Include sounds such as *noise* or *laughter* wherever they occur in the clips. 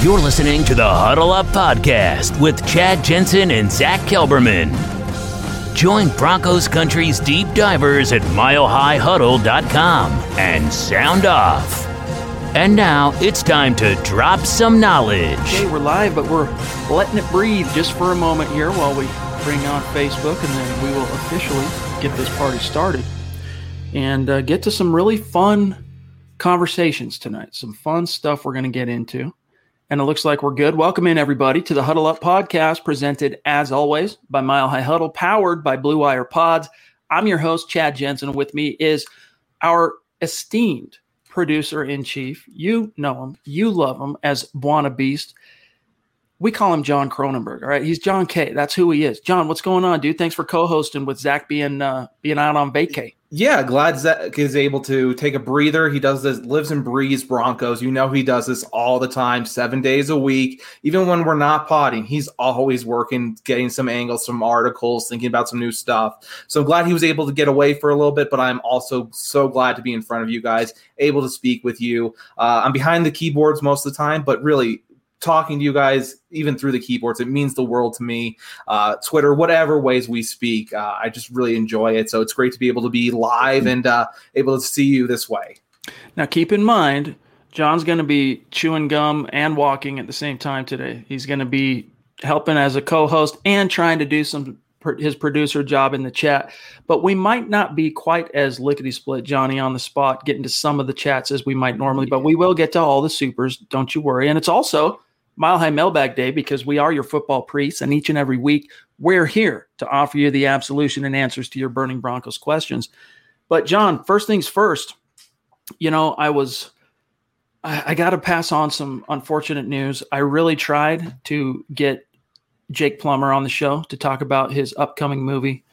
You're listening to the Huddle Up Podcast with Chad Jensen and Zack Kelberman. Join Broncos Country's deep divers at milehighhuddle.com and sound off. And now it's time to drop some knowledge. Okay, we're live, but we're letting it breathe just for a moment here while we bring on Facebook, and then we will officially get this party started and uh, get to some really fun conversations tonight. Some fun stuff we're going to get into and it looks like we're good. Welcome in, everybody, to the Huddle Up podcast, presented as always by Mile High Huddle, powered by Blue Wire Pods. I'm your host, Chad Jensen. With me is our esteemed producer in chief. You know him, you love him as Buona Beast. We call him Jon Kronenberg. All right, he's John K. That's who he is. John, what's going on, dude? Thanks for co-hosting with Zach being uh, being out on vacay yeah, glad Zach is able to take a breather. He does this, lives and breathes Broncos. You know, he does this all the time, seven days a week. Even when we're not potting, he's always working, getting some angles, some articles, thinking about some new stuff. So I'm glad he was able to get away for a little bit, but I'm also so glad to be in front of you guys, able to speak with you. Uh, I'm behind the keyboards most of the time, but really talking to you guys even through the keyboards it means the world to me uh, twitter whatever ways we speak uh, i just really enjoy it so it's great to be able to be live and uh, able to see you this way now keep in mind john's going to be chewing gum and walking at the same time today he's going to be helping as a co-host and trying to do some his producer job in the chat. But we might not be quite as lickety split, Johnny, on the spot, getting to some of the chats as we might normally, but we will get to all the supers. Don't you worry. And it's also Mile High Mailbag Day because we are your football priests, and each and every week we're here to offer you the absolution and answers to your burning Broncos questions. But John, first things first, you know, I was I, I got to pass on some unfortunate news. I really tried to get Jake Plummer on the show to talk about his upcoming movie.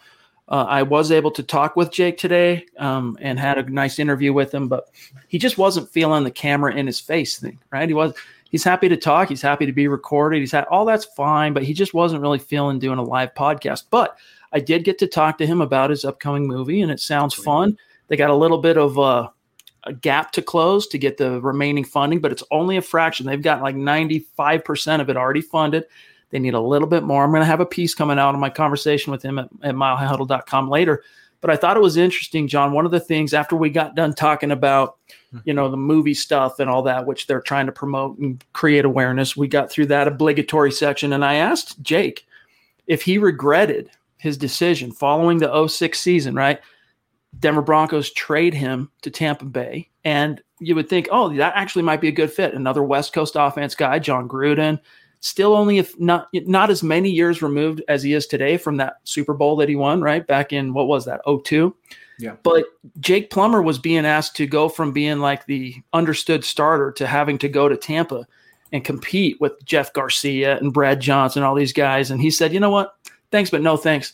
Uh, I was able to talk with Jake today um, and had a nice interview with him, but he just wasn't feeling the camera in his face thing, right? He was he's happy to talk. He's happy to be recorded. He's had all that's fine, but he just wasn't really feeling doing a live podcast. But I did get to talk to him about his upcoming movie, and it sounds fun. They got a little bit of a, a gap to close to get the remaining funding, but it's only a fraction. They've got like 95% of it already funded. They need a little bit more. I'm going to have a piece coming out of my conversation with him at, at milehighhuddle.com later. But I thought it was interesting, John. One of the things after we got done talking about you know, the movie stuff and all that, which they're trying to promote and create awareness. We got through that obligatory section. And I asked Jake if he regretted his decision following the 06 season, right? Denver Broncos trade him to Tampa Bay. And you would think, oh, that actually might be a good fit. Another West Coast offense guy, Jon Gruden, still only if not not as many years removed as he is today from that Super Bowl that he won, right? Back in what was that, 02? Yeah. But Jake Plummer was being asked to go from being like the understood starter to having to go to Tampa and compete with Jeff Garcia and Brad Johnson, all these guys. And he said, you know what? Thanks, but no thanks.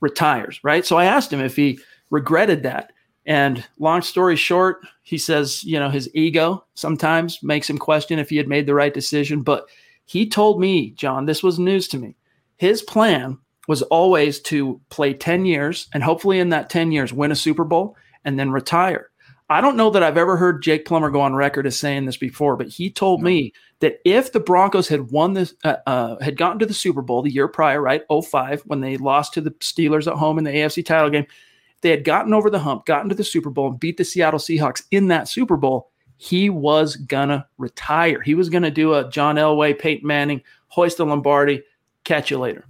Retires, right? So I asked him if he regretted that. And long story short, he says, you know, his ego sometimes makes him question if he had made the right decision. But he told me, John, this was news to me. His plan was always to play 10 years and hopefully in that 10 years win a Super Bowl and then retire. I don't know that I've ever heard Jake Plummer go on record as saying this before, but he told me that if the Broncos had won this, uh, uh, had gotten to the Super Bowl the year prior, right, 05, when they lost to the Steelers at home in the AFC title game, they had gotten over the hump, gotten to the Super Bowl, and beat the Seattle Seahawks in that Super Bowl, he was gonna retire. He was gonna do a John Elway, Peyton Manning, hoist the Lombardi, catch you later.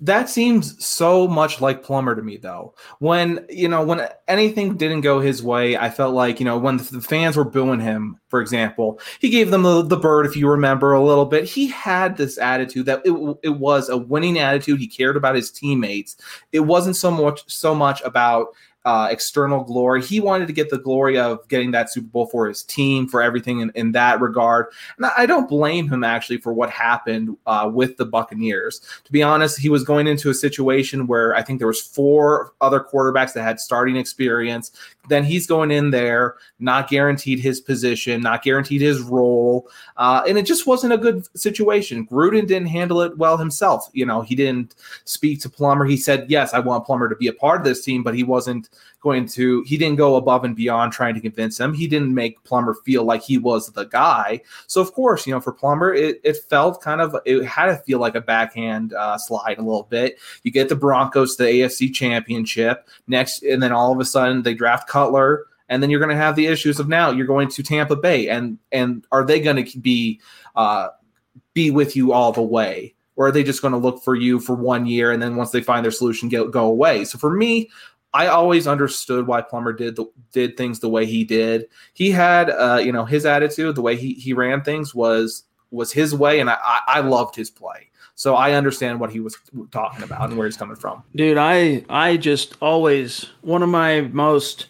That seems so much like Plummer to me, though. When you know, when anything didn't go his way, I felt like you know, when the fans were booing him, for example, he gave them the, the bird, if you remember a little bit. He had this attitude that it, it was a winning attitude. He cared about his teammates. It wasn't so much so much about uh, external glory. He wanted to get the glory of getting that Super Bowl for his team, for everything in, in that regard. And I don't blame him actually for what happened uh, with the Buccaneers. To be honest, he was going into a situation where I think there was four other quarterbacks that had starting experience. Then he's going in there, not guaranteed his position, not guaranteed his role, uh, and it just wasn't a good situation. Gruden didn't handle it well himself. You know, he didn't speak to Plummer. He said, "Yes, I want Plummer to be a part of this team," but he wasn't going to he didn't go above and beyond trying to convince him. He didn't make Plummer feel like he was the guy. So of course, you know, for Plummer, it, it felt kind of it had to feel like a backhand uh, slide a little bit. You get the Broncos the AFC Championship next, and then all of a sudden they draft Cutler and then you're going to have the issues of now you're going to Tampa Bay, and and are they going to be uh, be with you all the way, or are they just going to look for you for one year and then once they find their solution, go go away? So for me, I always understood why Plummer did the, did things the way he did. He had, uh, you know, his attitude, the way he he ran things was was his way, and I I loved his play. So I understand what he was talking about and where he's coming from. Dude, I I just always one of my most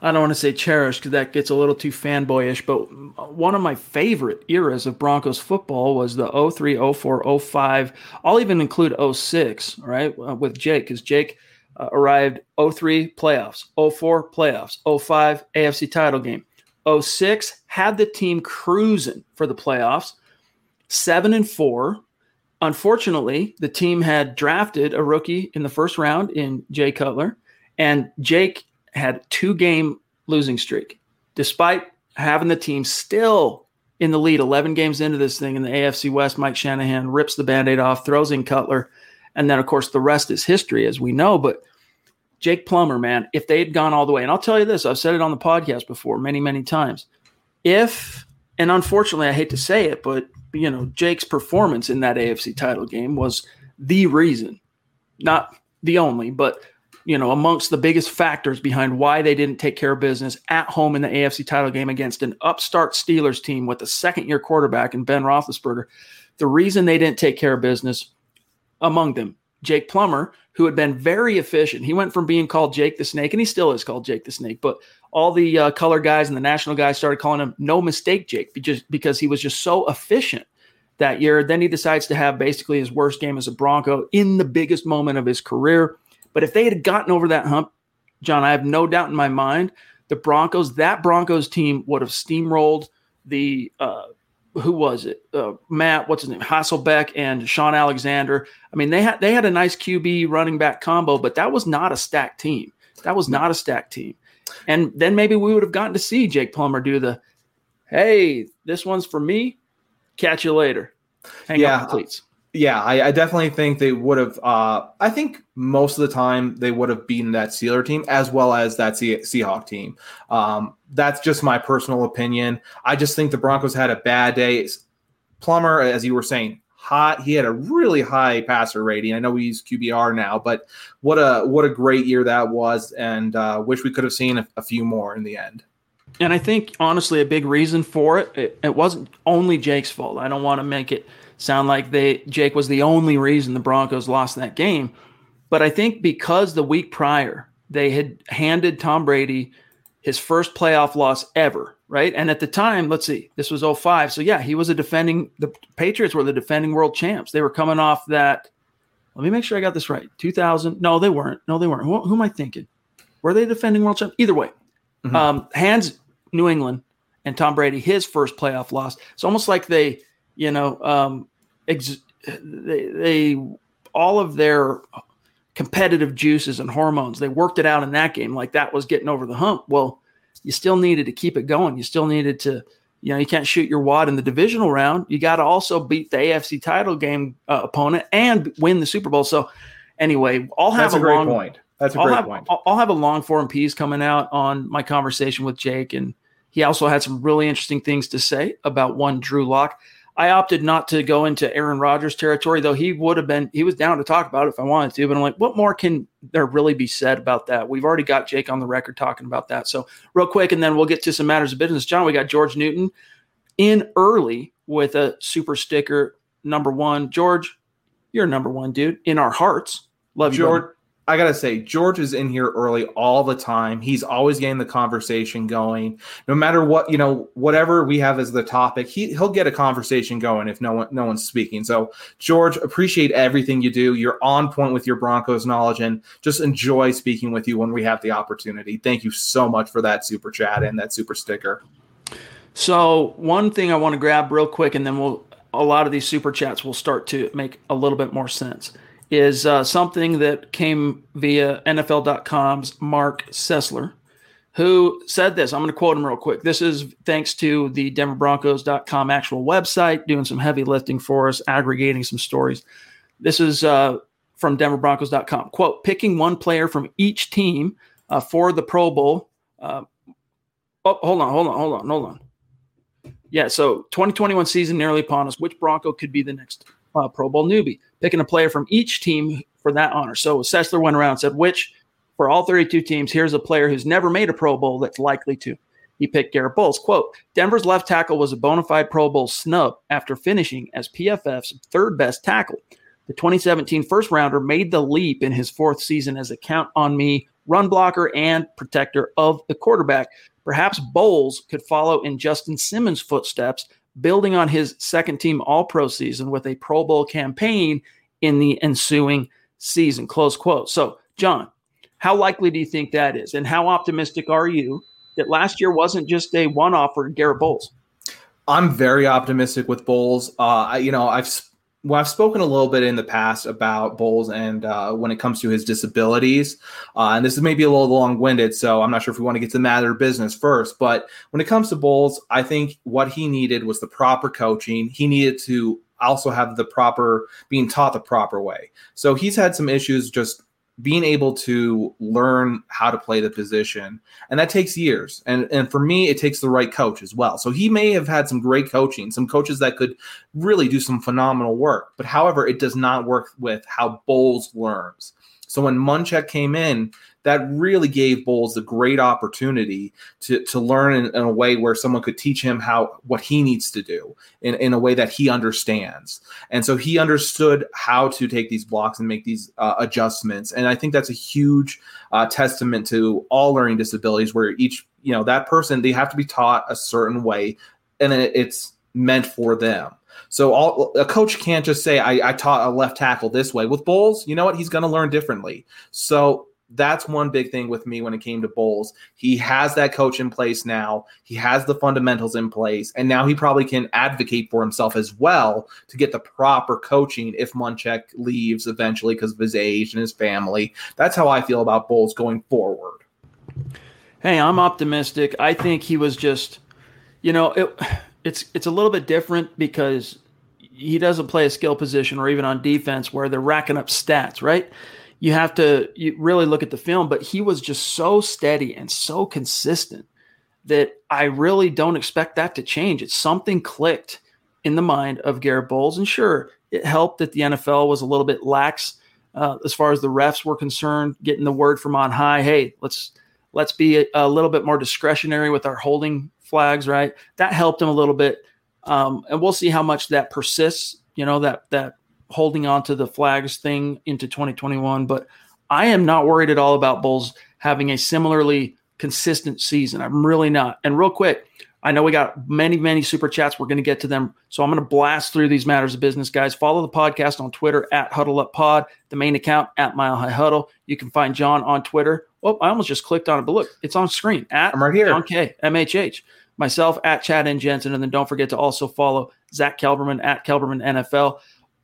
I don't want to say cherished because that gets a little too fanboyish, but one of my favorite eras of Broncos football was the 03, 04, 05. I'll even include 06, right, uh, with Jake, because Jake uh, arrived 03 playoffs, 04 playoffs, 05 AFC title game. 06 had the team cruising for the playoffs, seven and four. Unfortunately, the team had drafted a rookie in the first round in Jay Cutler, and Jake had two game losing streak, despite having the team still in the lead 11 games into this thing in the AFC West. Mike Shanahan rips the band aid off, throws in Cutler. And then, of course, the rest is history, as we know. But Jake Plummer, man, if they had gone all the way, and I'll tell you this, I've said it on the podcast before many, many times. If, and unfortunately, I hate to say it, but, you know, Jake's performance in that AFC title game was the reason, not the only, but you know, amongst the biggest factors behind why they didn't take care of business at home in the AFC title game against an upstart Steelers team with a second year quarterback in Ben Roethlisberger. The reason they didn't take care of business among them, Jake Plummer, who had been very efficient. He went from being called Jake the Snake, and he still is called Jake the Snake, but all the uh, color guys and the national guys started calling him No Mistake Jake just because he was just so efficient that year. Then he decides to have basically his worst game as a Bronco in the biggest moment of his career. But if they had gotten over that hump, John, I have no doubt in my mind the Broncos, that Broncos team would have steamrolled the uh, who was it? Uh, Matt, what's his name? Hasselbeck and Shaun Alexander. I mean, they had they had a nice QB running back combo, but that was not a stacked team. That was not a stacked team. And then maybe we would have gotten to see Jake Plummer do the, hey, this one's for me. Catch you later. Hang yeah, up the cleats yeah, I, I, definitely think they would have. Uh, I think most of the time they would have beaten that Steeler team as well as that Se- Seahawk team. Um, that's just my personal opinion. I just think the Broncos had a bad day. Plummer, as you were saying, hot. He had a really high passer rating. I know he's QBR now, but what a what a great year that was, and uh, wish we could have seen a, a few more in the end. And I think honestly, a big reason for it, it, it wasn't only Jake's fault. I don't want to make it sound like they Jake was the only reason the Broncos lost that game. But I think because the week prior they had handed Tom Brady his first playoff loss ever, right? And at the time, let's see, this was 05. So yeah, he was a defending the Patriots were the defending world champs. They were coming off that let me make sure I got this right. 2000. No, they weren't. No, they weren't. Who, who am I thinking? Were they defending world champs? Either way, mm-hmm. um, hands New England and Tom Brady his first playoff loss. It's almost like they you know, um, ex- they, they all of their competitive juices and hormones, they worked it out in that game. Like that was getting over the hump. Well, you still needed to keep it going. You still needed to, you know, you can't shoot your wad in the divisional round. You got to also beat the AFC title game uh, opponent and win the Super Bowl. So, anyway, I'll have That's a, a great long, point. That's a I'll great have, point. I'll have a long form piece coming out on my conversation with Jake, and he also had some really interesting things to say about one Drew Lock. I opted not to go into Aaron Rodgers territory, though he would have been, he was down to talk about it if I wanted to. But I'm like, what more can there really be said about that? We've already got Jake on the record talking about that. So, real quick, and then we'll get to some matters of business. John, we got George Newton in early with a super sticker number one. George, you're number one, dude, in our hearts. Love you, George. I gotta say, George is in here early all the time. He's always getting the conversation going. No matter what, you know, whatever we have as the topic, he he'll get a conversation going if no one no one's speaking. So, George, appreciate everything you do. You're on point with your Broncos knowledge, and just enjoy speaking with you when we have the opportunity. Thank you so much for that super chat and that super sticker. So, one thing I want to grab real quick, and then we'll a lot of these super chats will start to make a little bit more sense is uh, something that came via NFL.com's Marc Sessler, who said this. I'm going to quote him real quick. This is thanks to the DenverBroncos.com actual website, doing some heavy lifting for us, aggregating some stories. This is uh, from DenverBroncos.com. Quote, picking one player from each team uh, for the Pro Bowl. Uh, oh, hold on, hold on, hold on, hold on. Yeah, so 2021 season nearly upon us. Which Bronco could be the next uh, Pro Bowl newbie? Picking a player from each team for that honor. So Sessler went around and said, which for all 32 teams, here's a player who's never made a Pro Bowl that's likely to. He picked Garett Bolles. Quote, Denver's left tackle was a bona fide Pro Bowl snub after finishing as PFF's third best tackle. The 2017 first rounder made the leap in his fourth season as a count on me run blocker and protector of the quarterback. Perhaps Bolles could follow in Justin Simmons' footsteps, building on his second team All Pro season with a Pro Bowl campaign in the ensuing season. Close quote. So, John, how likely do you think that is? And how optimistic are you that last year wasn't just a one off for Garett Bolles? I'm very optimistic with Bolles. Uh, I, you know, I've well, I've spoken a little bit in the past about Bolles and uh, when it comes to his disabilities. Uh, and this is maybe a little long winded, so I'm not sure if we want to get to the matter of business first. But when it comes to Bolles, I think what he needed was the proper coaching. He needed to also have the proper, being taught the proper way. So he's had some issues just being able to learn how to play the position. And that takes years. And and for me it takes the right coach as well. So he may have had some great coaching some coaches that could really do some phenomenal work. But however it does not work with how Bolles learns. So when Munchak came in that really gave Bolles a great opportunity to, to learn in, in, a way where someone could teach him how what he needs to do in, in a way that he understands. And so he understood how to take these blocks and make these uh, adjustments. And I think that's a huge uh, testament to all learning disabilities where each, you know, that person, they have to be taught a certain way and it's meant for them. So all, a coach can't just say, I, I taught a left tackle this way. With Bolles, you know what? He's going to learn differently. So that's one big thing with me when it came to Bolles. He has that coach in place now. He has the fundamentals in place, and now he probably can advocate for himself as well to get the proper coaching if Munchak leaves eventually because of his age and his family. That's how I feel about Bolles going forward. Hey, I'm optimistic. I think he was just, you know, it, it's it's a little bit different because he doesn't play a skill position or even on defense where they're racking up stats, right? You have to you really look at the film, but he was just so steady and so consistent that I really don't expect that to change. It's something clicked in the mind of Garett Bolles. And sure, it helped that the NFL was a little bit lax uh, as far as the refs were concerned, getting the word from on high, hey, let's let's be a, a little bit more discretionary with our holding flags, right? That helped him a little bit. Um, and we'll see how much that persists, you know, that that holding on to the flags thing into 2021. But I am not worried at all about Bolles having a similarly consistent season. I'm really not. And real quick, I know we got many, many super chats. We're going to get to them. So I'm going to blast through these matters of business, guys. Follow the podcast on Twitter at Huddle Up Pod, the main account at Mile High Huddle. You can find John on Twitter. Oh, I almost just clicked on it, but look, it's on screen at I'm right here. John K, MHH. Myself at Chad and Jensen. And then don't forget to also follow Zack Kelberman at Kelberman NFL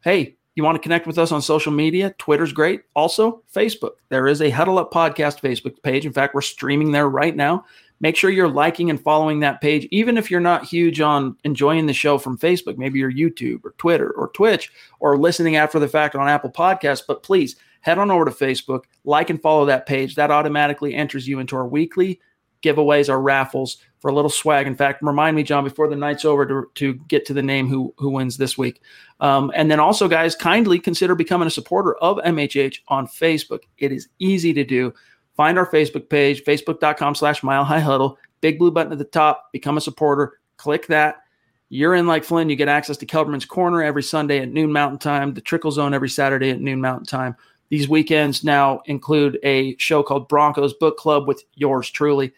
hey, you want to connect with us on social media? Twitter's great. Also, Facebook. There is a Huddle Up Podcast Facebook page. In fact, we're streaming there right now. Make sure you're liking and following that page, even if you're not huge on enjoying the show from Facebook. Maybe you're YouTube or Twitter or Twitch or listening after the fact on Apple Podcasts. But please head on over to Facebook, like and follow that page. That automatically enters you into our weekly giveaways, our raffles for a little swag. In fact, remind me, John, before the night's over to, to get to the name who who wins this week. Um, and then also, guys, kindly consider becoming a supporter of MHH on Facebook. It is easy to do. Find our Facebook page, facebook.com slash mile high huddle, big blue button at the top, become a supporter, click that. You're in like Flynn, you get access to Kelberman's Corner every Sunday at noon Mountain Time, the Trickle Zone every Saturday at noon Mountain Time. These weekends now include a show called Broncos Book Club with yours truly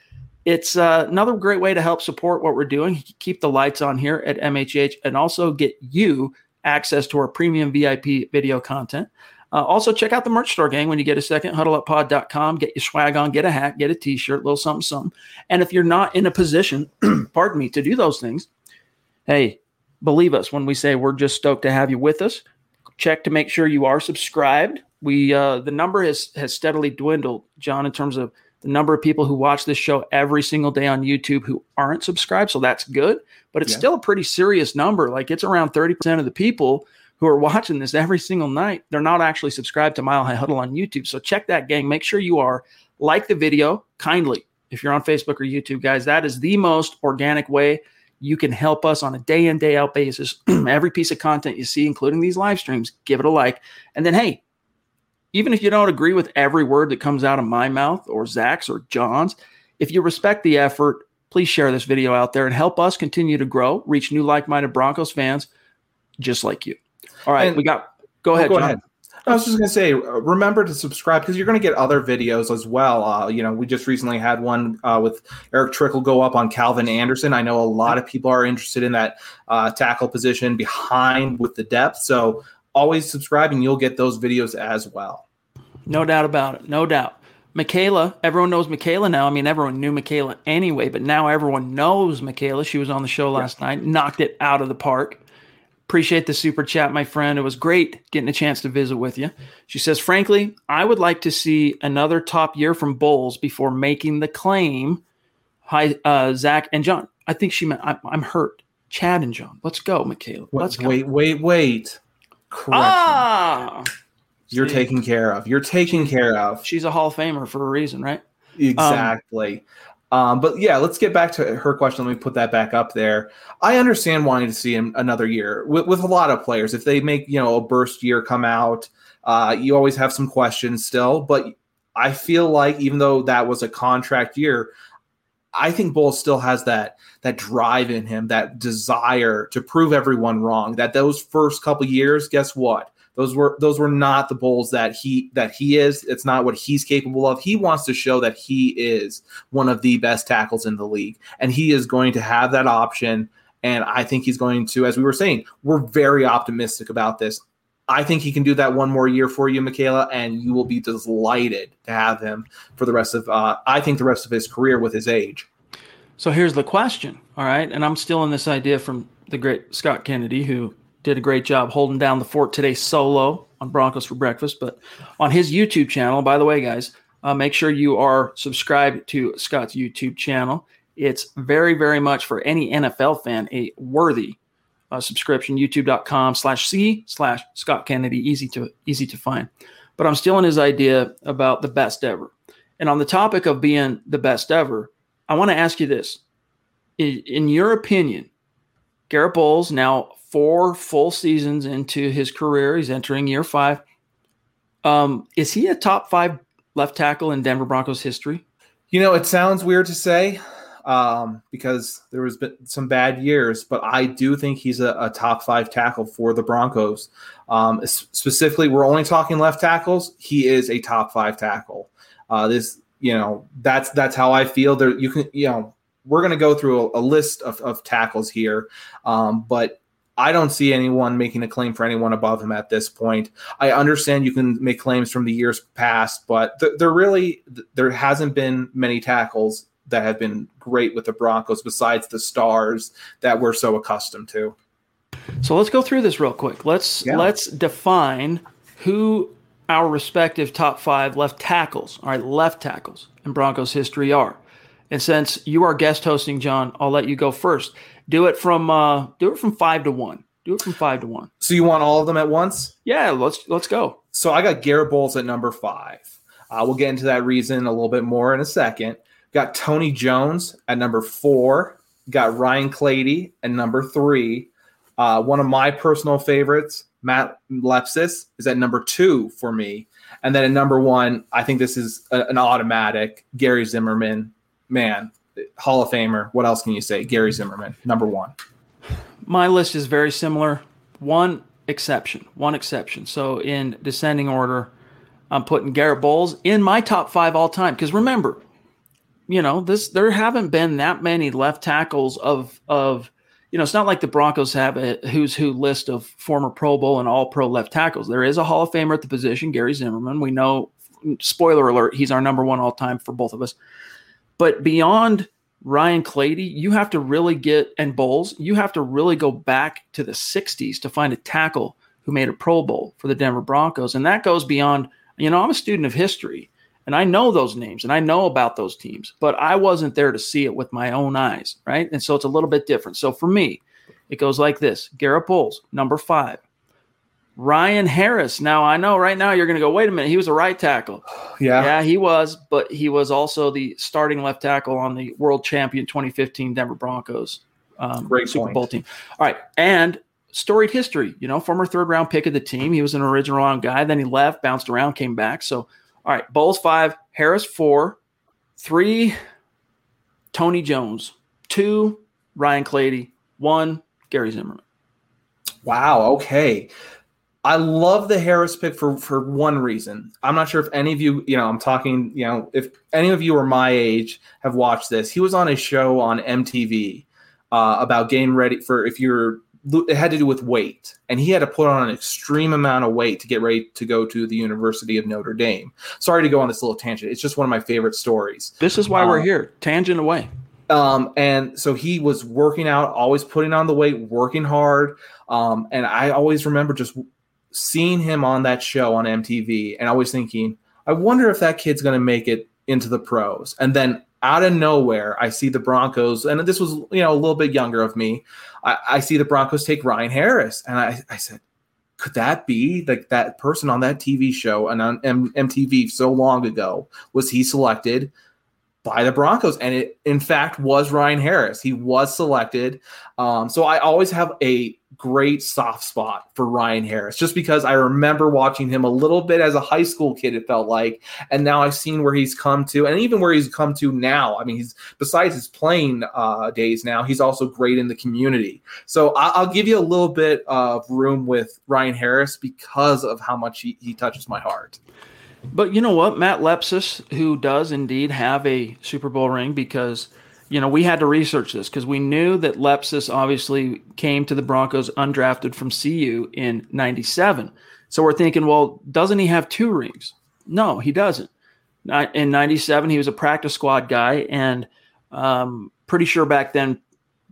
it's uh, another great way to help support what we're doing, keep the lights on here at MHH, and also get you access to our premium VIP video content. Uh, also, check out the merch store, gang, when you get a second, huddleuppod.com. Get your swag on, get a hat, get a t shirt, little something, something. And if you're not in a position, *clears throat* pardon me, to do those things, hey, believe us when we say we're just stoked to have you with us. check to make sure you are subscribed. We uh, the number has has steadily dwindled, John, in terms of the number of people who watch this show every single day on YouTube who aren't subscribed. So that's good, but it's yeah. still a pretty serious number. Like it's around 30% of the people who are *laughs* watching this every single night. They're not actually subscribed to Mile High Huddle on YouTube. So check that, gang. Make sure you are. Like the video kindly if you're on Facebook or YouTube, guys. That is the most organic way you can help us on a day in, day out basis. *clears throat* Every piece of content you see, including these live streams, give it a like. And then, hey, even if you don't agree with every word that comes out of my mouth or Zach's or John's, if you respect the effort, please share this video out there and help us continue to grow, reach new like minded Broncos fans just like you. All right, and, we got, go ahead, go John. ahead. I was just going to say, remember to subscribe because you're going to get other videos as well. Uh, you know, we just recently had one uh, with Erick Trickel go up on Calvin Anderson. I know a lot of people are interested in that uh, tackle position behind with the depth. So always subscribe and you'll get those videos as well. No doubt about it. No doubt. Michaela, everyone knows Michaela now. I mean, everyone knew Michaela anyway, but now everyone knows Michaela. She was on the show last yeah. night, knocked it out of the park. Appreciate the super chat, my friend. It was great getting a chance to visit with you. She says, frankly, I would like to see another top year from Bolles before making the claim. Hi, uh, Zach and John. I think she meant I, am hurt. Chad and John. Let's go, Michaela. Let's wait, go. Wait, wait, wait. Correction. Ah, you're taken care of. You're taken care of. She's a Hall of Famer for a reason, right? Exactly. Um, um, but yeah, let's get back to her question. Let me put that back up there. I understand wanting to see him another year with, with a lot of players. If they make you know a burst year come out, uh, you always have some questions still. But I feel like even though that was a contract year, I think Bull still has that that drive in him, that desire to prove everyone wrong. That those first couple years, guess what? Those were those were not the Bolles that he that he is. It's not what he's capable of. He wants to show that he is one of the best tackles in the league, and he is going to have that option. And I think he's going to, as we were saying, we're very optimistic about this. I think he can do that one more year for you, Michaela, and you will be delighted to have him for the rest of, uh, I think, the rest of his career with his age. So here's the question, all right? And I'm still this idea from the great Scott Kennedy, who did a great job holding down the fort today solo on Broncos for Breakfast. But on his YouTube channel, by the way, guys, uh, make sure you are subscribed to Scott's YouTube channel. It's very, very much for any NFL fan a worthy uh, subscription. YouTube.com slash C slash Scott Kennedy. Easy to easy to find. But I'm still in his idea about the best ever. And on the topic of being the best ever, I want to ask you this: in, in your opinion, Garett Bolles, now four full seasons into his career. He's entering year five. Um, is he a top five left tackle in Denver Broncos history? You know, it sounds weird to say um, because there was been some bad years, but I do think he's a, a top five tackle for the Broncos. Um, specifically, we're only talking left tackles. He is a top five tackle. Uh, this, you know, that's that's how I feel. There, you can, you know, we're going to go through a, a list of, of tackles here, um, but I don't see anyone making a claim for anyone above him at this point. I understand you can make claims from the years past, but th- there really there hasn't been many tackles that have been great with the Broncos besides the stars that we're so accustomed to. So let's go through this real quick. Let's yeah. let's define who our respective top 5 left tackles, all right, left tackles in Broncos history are. And since you are guest hosting, John, I'll let you go first. Do it from uh, do it from five to one. Do it from five to one. So you want all of them at once? Yeah, let's let's go. So I got Garett Bolles at number five. Uh, we'll get into that reason a little bit more in a second. Got Tony Jones at number four. Got Ryan Clady at number three. Uh, one of my personal favorites, Matt Lepsis, is at number two for me. And then at number one, I think this is a, an automatic Gary Zimmerman. Man, Hall of Famer. What else can you say? Gary Zimmerman, number one. My list is very similar. One exception. One exception. So in descending order, I'm putting Garett Bolles in my top five all time. Because remember, you know, this there haven't been that many left tackles of of you know, it's not like the Broncos have a who's who list of former Pro Bowl and all pro left tackles. There is a Hall of Famer at the position, Gary Zimmerman. We know, spoiler alert, he's our number one all time for both of us. But beyond Ryan Clady, you have to really get, and Bolles, you have to really go back to the 60s to find a tackle who made a Pro Bowl for the Denver Broncos. And that goes beyond, you know, I'm a student of history and I know those names and I know about those teams, but I wasn't there to see it with my own eyes, right? And so it's a little bit different. So for me, it goes like this Garett Bolles, number five. Ryan Harris. Now I know right now you're going to go, wait a minute, he was a right tackle. *sighs* Yeah. Yeah, he was, but he was also the starting left tackle on the world champion 2015 Denver Broncos um, Great Super point. Bowl team. All right. And storied history, you know, former third round pick of the team. He was an original round guy. Then he left, bounced around, came back. So, all right, Bolles five, Harris four, three, Tony Jones, two, Ryan Clady, one, Gary Zimmerman. Wow. Okay. I love the Harris pick for for one reason. I'm not sure if any of you, you know, I'm talking, you know, if any of you are my age have watched this. He was on a show on MTV uh, about getting ready for if you're it had to do with weight and he had to put on an extreme amount of weight to get ready to go to the university of notre dame sorry to go on this little tangent it's just one of my favorite stories This is why we're Uh, here. Tangent away. um, and so he was working out, always putting on the weight, working hard. Um, and I always remember just seeing him on that show on MTV and always thinking, I wonder if that kid's going to make it into the pros. And then out of nowhere, I see the Broncos, and this was, you know, a little bit younger of me. I, I see the Broncos take Ryan Harris. And I, I said, could that be like that person on that TV show and on M- MTV so long ago? Was he selected by the Broncos? And it, in fact, was Ryan Harris. He was selected. Um, so I always have a great soft spot for Ryan Harris just because I remember watching him a little bit as a high school kid, it felt like. And now I've seen where he's come to, and even where he's come to now. I mean, he's besides his playing uh, days now, he's also great in the community. So I, I'll give you a little bit of room with Ryan Harris because of how much he, he touches my heart. But you know what? Matt Lepsis, who does indeed have a Super Bowl ring, because, you know, we had to research this because we knew that Lepsis obviously came to the Broncos undrafted from CU in 97. So we're thinking, well, doesn't he have two rings? No, he doesn't. In 97, he was a practice squad guy, and um, pretty sure back then,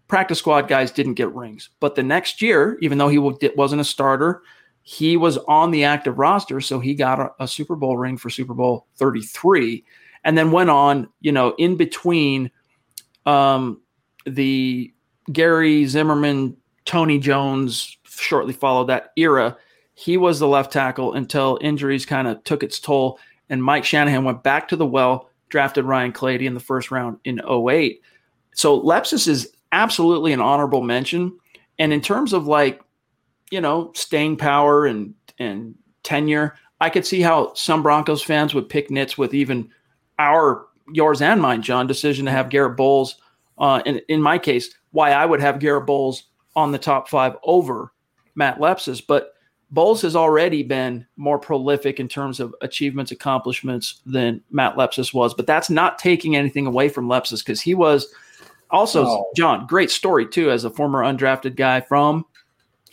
practice squad guys didn't get rings. But the next year, even though he wasn't a starter, he was on the active roster, so he got a, a Super Bowl ring for Super Bowl 33, and then went on, you know, in between um, the Gary Zimmerman, Tony Jones, shortly followed that era. He was the left tackle until injuries kind of took its toll, and Mike Shanahan went back to the well, drafted Ryan Clady in the first round in 08. So Lepsis is absolutely an honorable mention. And in terms of like you know, staying power and and tenure. I could see how some Broncos fans would pick nits with even our yours and mine, John, decision to have Garett Bolles. Uh, and in my case, why I would have Garett Bolles on the top five over Matt Lepsis. But Bolles has already been more prolific in terms of achievements, accomplishments than Matt Lepsis was. But that's not taking anything away from Lepsis because he was also, Oh. John, great story too, as a former undrafted guy from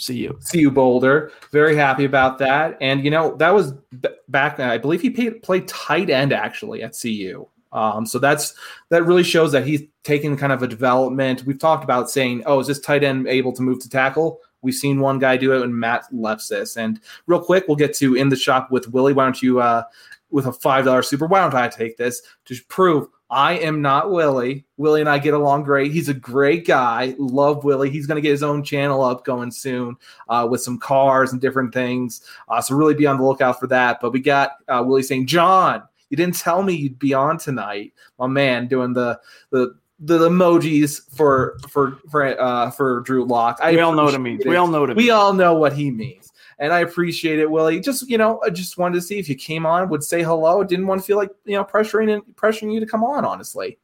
CU. CU Boulder. Very happy about that. And you know that was b- back. I believe he paid, played tight end actually at CU. Um, so that's that really shows that he's taking kind of a development. We've talked about saying, oh, is this tight end able to move to tackle? We've seen one guy do it, and Matt Lepsis. And real quick, we'll get to in the shop with Willie. Why don't you, uh, with a five dollar super? Why don't I take this to prove I am not Willie. Willie and I get along great. He's a great guy. Love Willie. He's going to get his own channel up going soon uh, with some cars and different things. Uh, so really be on the lookout for that. But we got uh, Willie saying, John, you didn't tell me you'd be on tonight. My man doing the the the emojis for for for uh, for Drew Lock. I We all know what it means. We all know what it we all know what he means. And I appreciate it, Willie. Just you know, I just wanted to see if you came on, would say hello. Didn't want to feel like you know pressuring and pressuring you to come on. Honestly,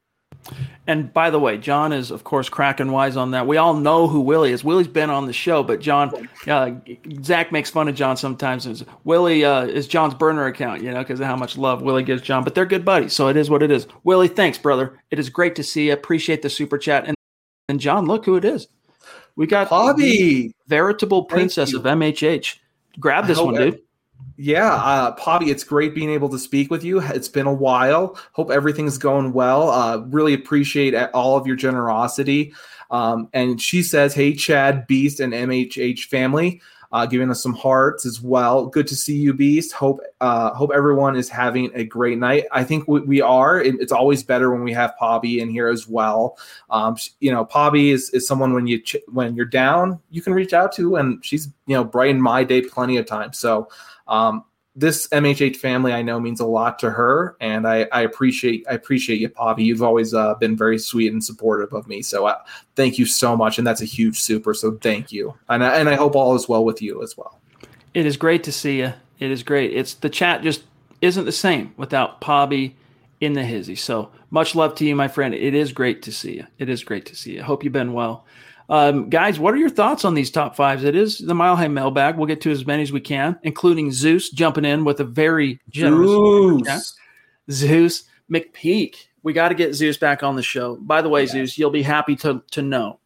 And by the way, John is of course cracking wise on that. We all know who Willie is. Willie's been on the show, but John, uh, Zach makes fun of John sometimes. Is Willie uh, is John's burner account, you know, because of how much love Willie gives John. But they're good buddies, so it is what it is. Willie, thanks, brother. It is great to see you. Appreciate the super chat. And and John, look who it is. We got the Bobby. veritable princess of MHH. Grab this one, dude. Yeah, uh, Bobby, it's great being able to speak with you. It's been a while. Hope everything's going well. Uh, really appreciate all of your generosity. Um, and she says, Hey, Chad, Beast, and MHH family uh, giving us some hearts as well. Good to see you, Beast. Hope uh, hope everyone is having a great night. I think we, we are. It, it's always better when we have Pobby in here as well. Um, you know, Pobby is, is someone when you ch- when you're down, you can reach out to, and she's you know brightened my day plenty of times. So um, this MHH family I know means a lot to her, and I, I appreciate I appreciate you, Poppy. You've always uh, been very sweet and supportive of me, so uh, thank you so much. And that's a huge super, so thank you, and I, and I hope all is well with you as well. It is great to see you. It is great. It's the chat just isn't the same without Poppy in the hizzy. So much love to you, my friend. It is great to see you. It is great to see you. Hope you've been well. Um, guys, what are your thoughts on these top fives? It is the Mile High mailbag. We'll get to as many as we can, including Zeus jumping in with a very generous Zeus, Zeus McPeak. We got to get Zeus back on the show. By the way, yeah. Zeus, you'll be happy to to know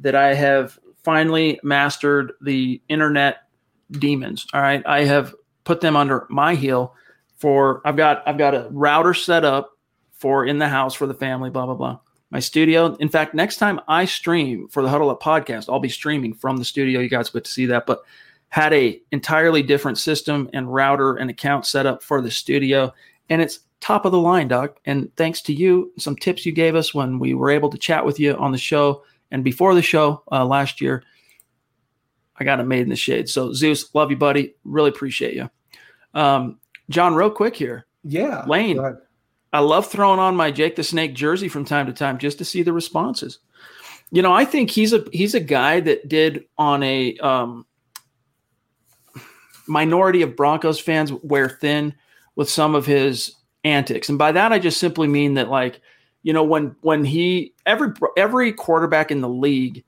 that I have finally mastered the internet demons. All right, I have put them under my heel. For I've got I've got a router set up for in the house for the family. Blah blah blah my studio. In fact, next time I stream for the Huddle Up podcast, I'll be streaming from the studio. You guys get to see that, but had a entirely different system and router and account set up for the studio, and it's top of the line, Doc. And thanks to you, some tips you gave us when we were able to chat with you on the show and before the show uh, last year, I got it made in the shade. So Zeus, love you, buddy. Really appreciate you. Um, John, real quick here. Yeah, Lane I love throwing on my Jake the Snake jersey from time to time just to see the responses. You know, I think he's a he's a guy that did on a um, minority of Broncos fans wear thin with some of his antics, and by that I just simply mean that like you know when when he every every quarterback in the league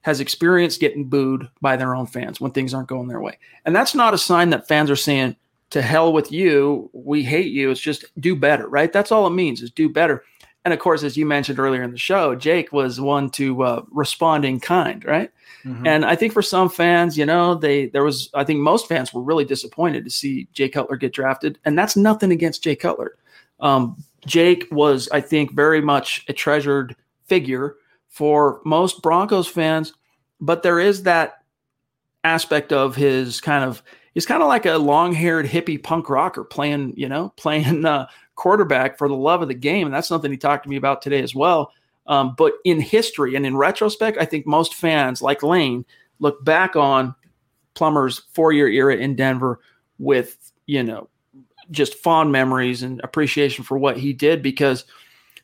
has experienced getting booed by their own fans when things aren't going their way, and that's not a sign that fans are saying to hell with you. We hate you. It's just do better, right? That's all it means is do better. And of course, as you mentioned earlier in the show, Jake was one to uh, respond in kind, right? Mm-hmm. And I think for some fans, you know, they there was I think most fans were really disappointed to see Jay Cutler get drafted, and that's nothing against Jay Cutler. Um, Jake was, I think, very much a treasured figure for most Broncos fans, but there is that aspect of his kind of he's kind of like a long-haired hippie punk rocker playing, you know, *laughs* playing uh, quarterback for the love of the game, and that's something he talked to me about today as well. Um, but in history and in retrospect, I think most fans, like Lane, look back on Plummer's four-year era in Denver with, you know, just fond memories and appreciation for what he did because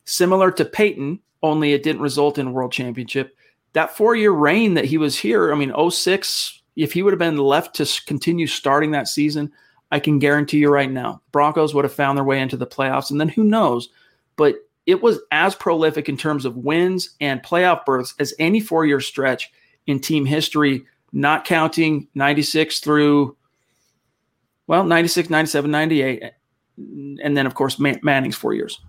similar to Peyton, only it didn't result in world championship. That four-year reign that he was here, I mean, 06 if he would have been left to continue starting that season, I can guarantee you right now, Broncos would have found their way into the playoffs. And then who knows? But it was as prolific in terms of wins and playoff berths as any four year stretch in team history, not counting 96 through, well, 96, 97, 98. And then, of course, Manning's four years.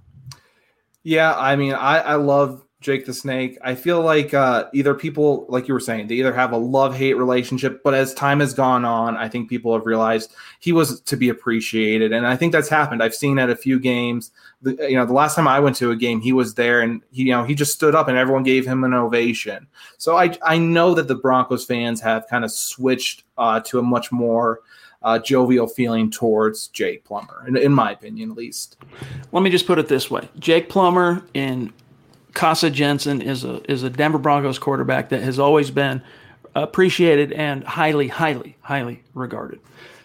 Yeah, I mean, I, I love Jake the Snake. I feel like uh, either people, like you were saying, they either have a love hate relationship, but as time has gone on, I think people have realized he was to be appreciated, and I think that's happened. I've seen at a few games. The, you know, the last time I went to a game, he was there, and he, you know, he just stood up, and everyone gave him an ovation. So I, I know that the Broncos fans have kind of switched uh, to a much more uh, jovial feeling towards Jake Plummer, in, in my opinion, at least. Let me just put it this way: Jake Plummer in Casa Jensen is a is a Denver Broncos quarterback that has always been appreciated and highly, highly, highly regarded.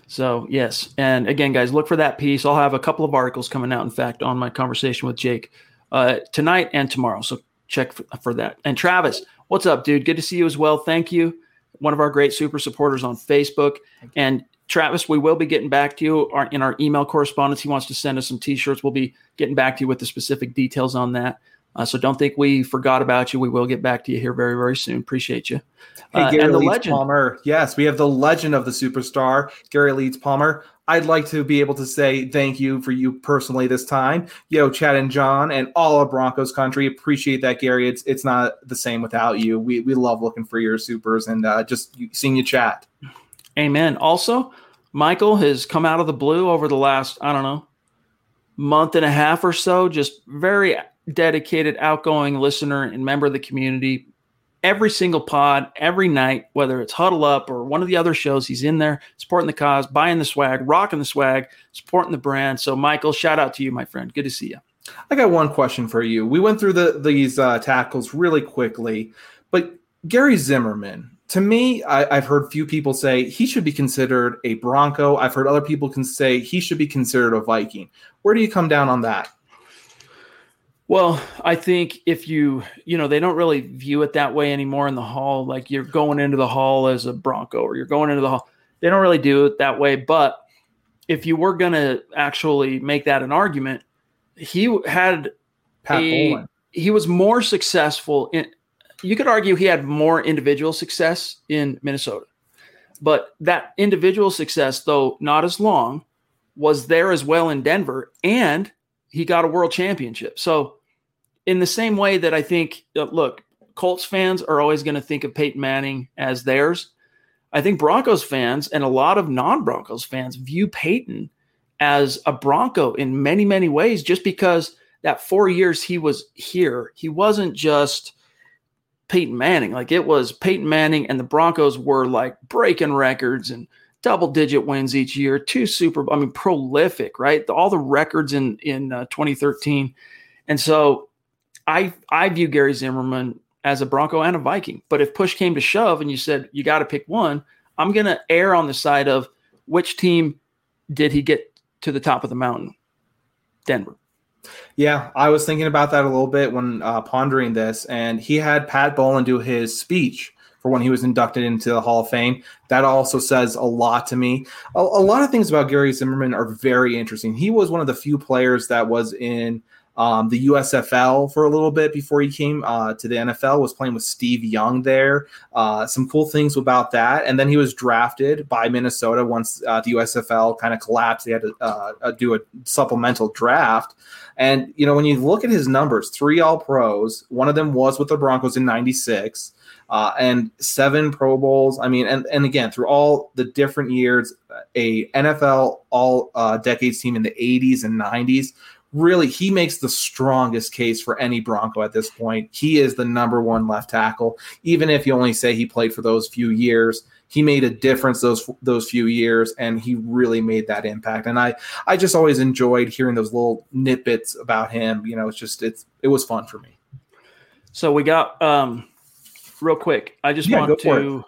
So yes, and again, guys, look for that piece. I'll have a couple of articles coming out. In fact, on my conversation with Jake uh, tonight and tomorrow. So check for, for that. And Travis, what's up, dude? Good to see you as well. Thank you. One of our great super supporters on Facebook. And Travis, we will be getting back to you in our email correspondence. He wants to send us some t-shirts. We'll be getting back to you with the specific details on that. Uh, so don't think we forgot about you. We will get back to you here very, very soon. Appreciate you. Hey, uh, Gary and the Leeds legend. Palmer. Yes, we have the legend of the superstar, Gary Leeds Palmer. I'd like to be able to say thank you for you personally this time. Yo, Chad and John and all of Broncos country. Appreciate that, Gary. It's it's not the same without you. We we love looking for your supers and uh, just seeing you chat. Amen. Also, Michael has come out of the blue over the last, I don't know, month and a half or so, just very dedicated, outgoing listener and member of the community. every single pod, every night, whether it's Huddle Up or one of the other shows. He's in there supporting the cause, buying the swag, rocking the swag, supporting the brand. So, Michael, shout out to you, my friend. Good to see you. I got one question for you. We went through the these uh, tackles really quickly, but Gary Zimmerman, to me, I, have heard few people say he should be considered a Bronco. I've heard other people can say he should be considered a Viking. Where do you come down on that? Well, I think if you, you know, they don't really view it that way anymore in the hall. Like you're going into the hall as a Bronco or you're going into the hall. They don't really do it that way. But if you were going to actually make that an argument, he had Pat a, he was more successful in you could argue he had more individual success in Minnesota. But that individual success, though not as long, was there as well in Denver, and he got a world championship. So, in the same way that I think, uh, look, Colts fans are always going to think of Peyton Manning as theirs. I think Broncos fans and a lot of non Broncos fans view Peyton as a Bronco in many, many ways, just because that four years he was here, he wasn't just Peyton Manning. Like it was Peyton Manning and the Broncos were like breaking records and double digit wins each year, two Super, I mean, prolific, right? All the records in, in uh, 2013. And so I, I view Gary Zimmerman as a Bronco and a Viking. But if push came to shove and you said you got to pick one, I'm going to err on the side of which team did he get to the top of the mountain? Denver. Yeah, I was thinking about that a little bit when uh, pondering this, and he had Pat Bowlen do his speech for when he was inducted into the Hall of Fame. That also says a lot to me. A, a lot of things about Gary Zimmerman are very interesting. He was one of the few players that was in um, the USFL for a little bit before he came uh, to the NFL. Was playing with Steve Young there. Uh, some cool things about that, and then he was drafted by Minnesota once uh, the USFL kind of collapsed. They had to uh, uh, do a supplemental draft, and you know when you look at his numbers, three All Pros. One of them was with the Broncos in '96. Uh, and seven Pro Bowls. I mean, and, and again, through all the different years, a NFL all uh, decades team in the 80s and 90s really he makes the strongest case for any Bronco at this point. He is the number one left tackle, even if you only say he played for those few years. He made a difference those those few years, and he really made that impact. And I I just always enjoyed hearing those little nitbits about him. You know, it's just it's it was fun for me. So we got um real quick. I just yeah, want to.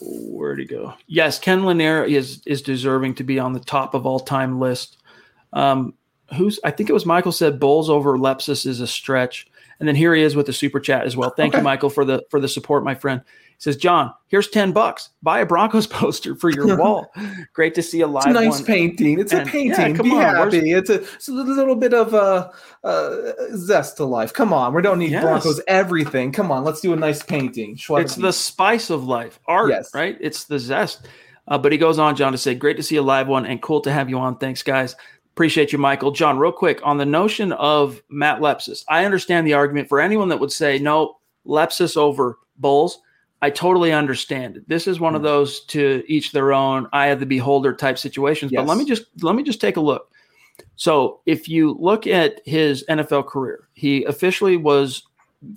Where'd he go? Yes, Ken Lanier is is deserving to be on the top of all time list. Um, who's I think it was Michael said Bolles over Lepsis is a stretch. And then here he is with the super chat as well. Thank okay. you, Michael, for the for the support, my friend. He says, Jon, here's 10 bucks. Buy a Broncos *laughs* poster for your *laughs* wall. Great to see a live it's a nice one. painting. It's and, a painting. Yeah, come Be on, happy. It's a, it's a, little bit of a, zest to life. Come on. We don't need yes. Broncos everything. Come on. Let's do a nice painting. It's the spice of life. Art, yes. right? It's the zest. Uh, but he goes on, Jon, to say, great to see a live one and cool to have you on. Thanks, guys. Appreciate you, Michael. Jon, real quick on the notion of Matt Lepsis. I understand the argument for anyone that would say, no, Lepsis over Bolles. I totally understand it. This is one of hmm. those to each their own, eye of the beholder type situations. Yes. But let me just let me just take a look. So if you look at his NFL career, he officially was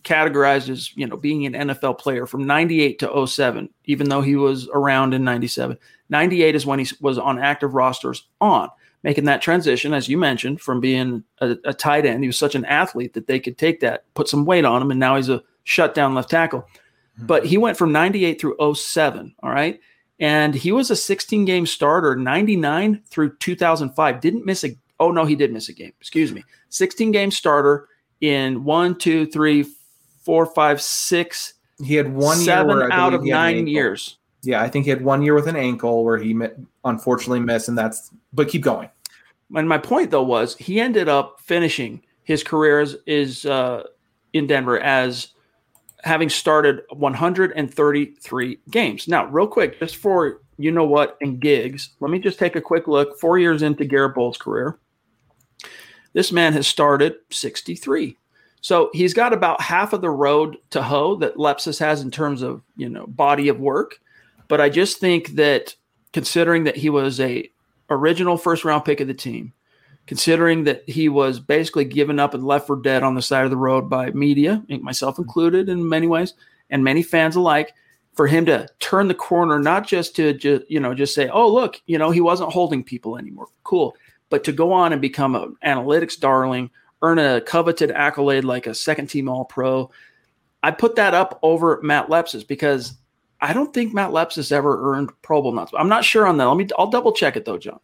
categorized as you know being an NFL player from 98 to 07 even though he was around in 97 98 is when he was on active rosters on making that transition, as you mentioned, from being a, a, tight end. He was such an athlete that they could take that, put some weight on him, and now he's a shutdown left tackle. Mm-hmm. But he went from 98 through 07, all right? And he was a 16 game starter, 99 through 2005. Didn't miss a, oh no, he did miss a game, excuse me. 16 game starter in one, two, three, four, five, six. He had one seven out of nine years. Yeah, I think he had one year with an ankle where he unfortunately missed, and that's. But keep going. And my point though was he ended up finishing his career as is uh, in Denver as having started 133 games. Now, real quick, just for you know what and gigs, let me just take a quick look. Four years into Garett Bolles' career, this man has started 63. So he's got about half of the road to hoe that Lepsis has in terms of you know body of work. But I just think that considering that he was a original first round pick of the team, considering that he was basically given up and left for dead on the side of the road by media, myself included in many ways, and many fans alike for him to turn the corner, not just to just, you know, just say, oh, look, you know, he wasn't holding people anymore. Cool. But to go on and become an analytics darling, earn a coveted accolade like a second team all pro. I put that up over Matt Lepsis because I don't think Matt Lepsis ever earned Pro Bowl nuts. I'm not sure on that. Let me, I'll double check it though, Jon.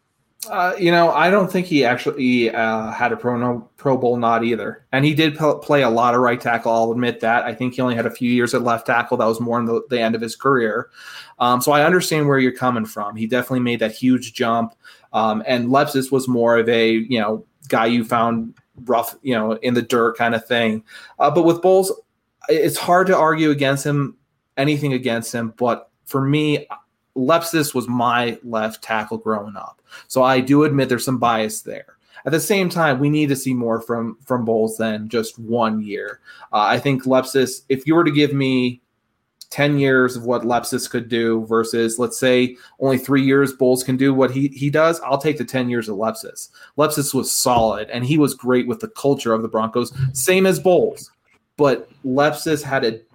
Uh, you know, I don't think he actually uh, had a pro no, Pro Bowl nod either, and he did p- play a lot of right tackle. I'll admit that. I think he only had a few years at left tackle. That was more in the, the end of his career. Um, so I understand where you're coming from. He definitely made that huge jump, um, and Lepsis was more of a you know guy you found rough, you know, in the dirt kind of thing. Uh, but with Bolles, it's hard to argue against him, anything against him. But for me, Lepsis was my left tackle growing up. So I do admit there's some bias there. At the same time, we need to see more from from Bolles than just one year. Uh, I think Lepsis, if you were to give me 10 years of what Lepsis could do versus, let's say, only three years Bolles can do what he, he does, I'll take the 10 years of Lepsis. Lepsis was solid and he was great with the culture of the Broncos, same as Bolles. But Lepsis had it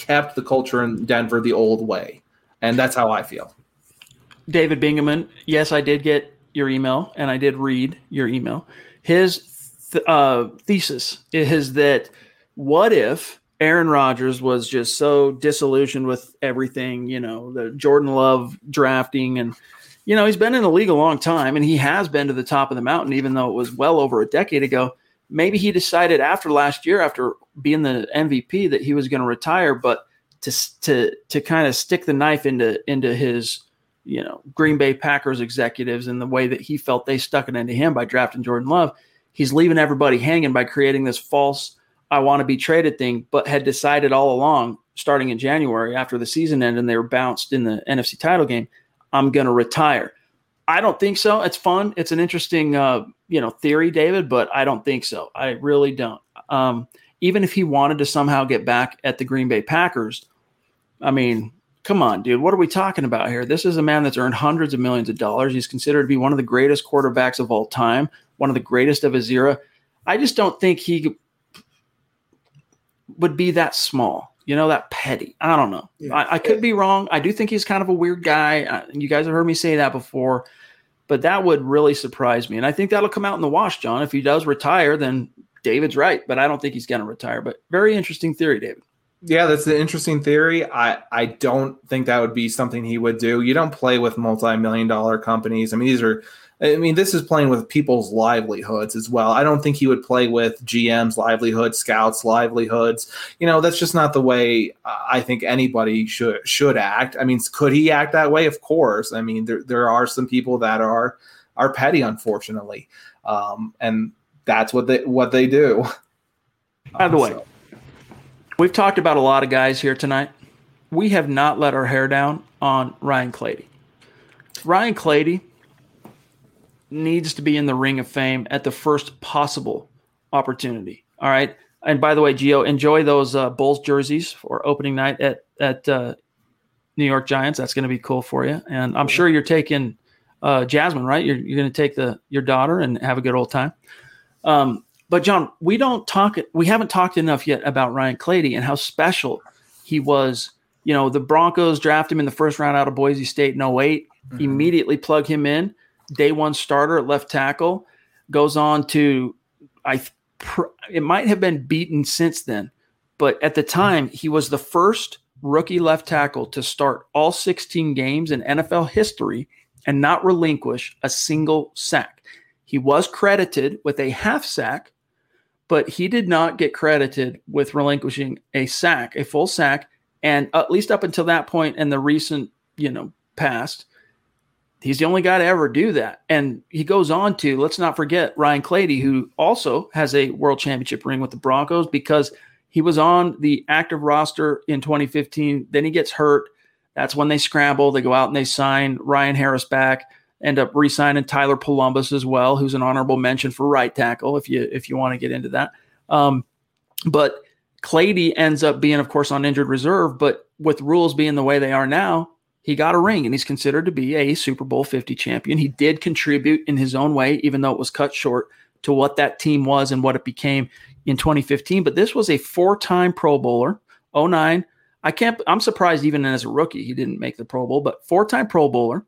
kept the culture in Denver the old way. And that's how I feel. David Bingaman, yes, I did get your email and I did read your email. His th- uh, thesis is that what if Aaron Rodgers was just so disillusioned with everything, you know, the Jordan Love drafting and you know, he's been in the league a long time and he has been to the top of the mountain even though it was well over a decade ago. Maybe he decided after last year after being the MVP that he was going to retire but to to to kind of stick the knife into into his you know Green Bay Packers executives and the way that he felt they stuck it into him by drafting Jordan Love. He's leaving everybody hanging by creating this false I want to be traded thing, but had decided all along, starting in January after the season ended and they were bounced in the NFC title game, I'm going to retire. I don't think so. It's fun. It's an interesting, uh, you know, theory, David, but I don't think so. I really don't. Um, even if he wanted to somehow get back at the Green Bay Packers, I mean, come on, dude. What are we talking about here? This is a man that's earned hundreds of millions of dollars. He's considered to be one of the greatest quarterbacks of all time, one of the greatest of his era. I just don't think he would be that small, you know, that petty. I don't know. Yeah. I, I, could be wrong. I do think he's kind of a weird guy. You guys have heard me say that before, but that would really surprise me. And I think that'll come out in the wash, Jon. If he does retire, then David's right, but I don't think he's going to retire. But very interesting theory, David. Yeah, that's an interesting theory. I, I don't think that would be something he would do. You don't play with multi million dollar companies. I mean, these are, I mean, this is playing with people's livelihoods as well. I don't think he would play with GM's livelihoods, scouts' livelihoods. You know, that's just not the way I think anybody should should act. I mean, could he act that way? Of course. I mean, there there are some people that are are petty, unfortunately, um, and that's what they what they do. *laughs* By the um, way, so. We've talked about a lot of guys here tonight. We have not let our hair down on Ryan Clady. Ryan Clady needs to be in the Ring of Fame at the first possible opportunity. All right. And by the way, Gio, enjoy those uh, Bolles jerseys for opening night at at uh, New York Giants. That's going to be cool for you. And I'm sure you're taking uh, Jasmine, right? You're, you're going to take the your daughter and have a good old time. Um, but Jon, we don't talk. We haven't talked enough yet about Ryan Clady and how special he was. You know, the Broncos draft him in the first round out of Boise State in 8 mm-hmm. Immediately plug him in. Day one starter at left tackle. Goes on to, I. It might have been beaten since then, but at the time he was the first rookie left tackle to start all 16 games in NFL history and not relinquish a single sack. He was credited with a half sack but he did not get credited with relinquishing a sack, a full sack. And at least up until that point in the recent, you know, past, he's the only guy to ever do that. And he goes on to, let's not forget Ryan Clady, who also has a world championship ring with the Broncos because he was on the active roster in 2015. Then he gets hurt. That's when they scramble. They go out and they sign Ryan Harris back end up re-signing Tyler Polumbus as well, who's an honorable mention for right tackle if you if you want to get into that. Um, but Clady ends up being, of course, on injured reserve. But with rules being the way they are now, he got a ring and he's considered to be a Super Bowl 50 champion. He did contribute in his own way, even though it was cut short to what that team was and what it became in 2015. But this was a four time Pro Bowler 09, I can't. I'm surprised even as a rookie he didn't make the Pro Bowl, but four-time Pro Bowler,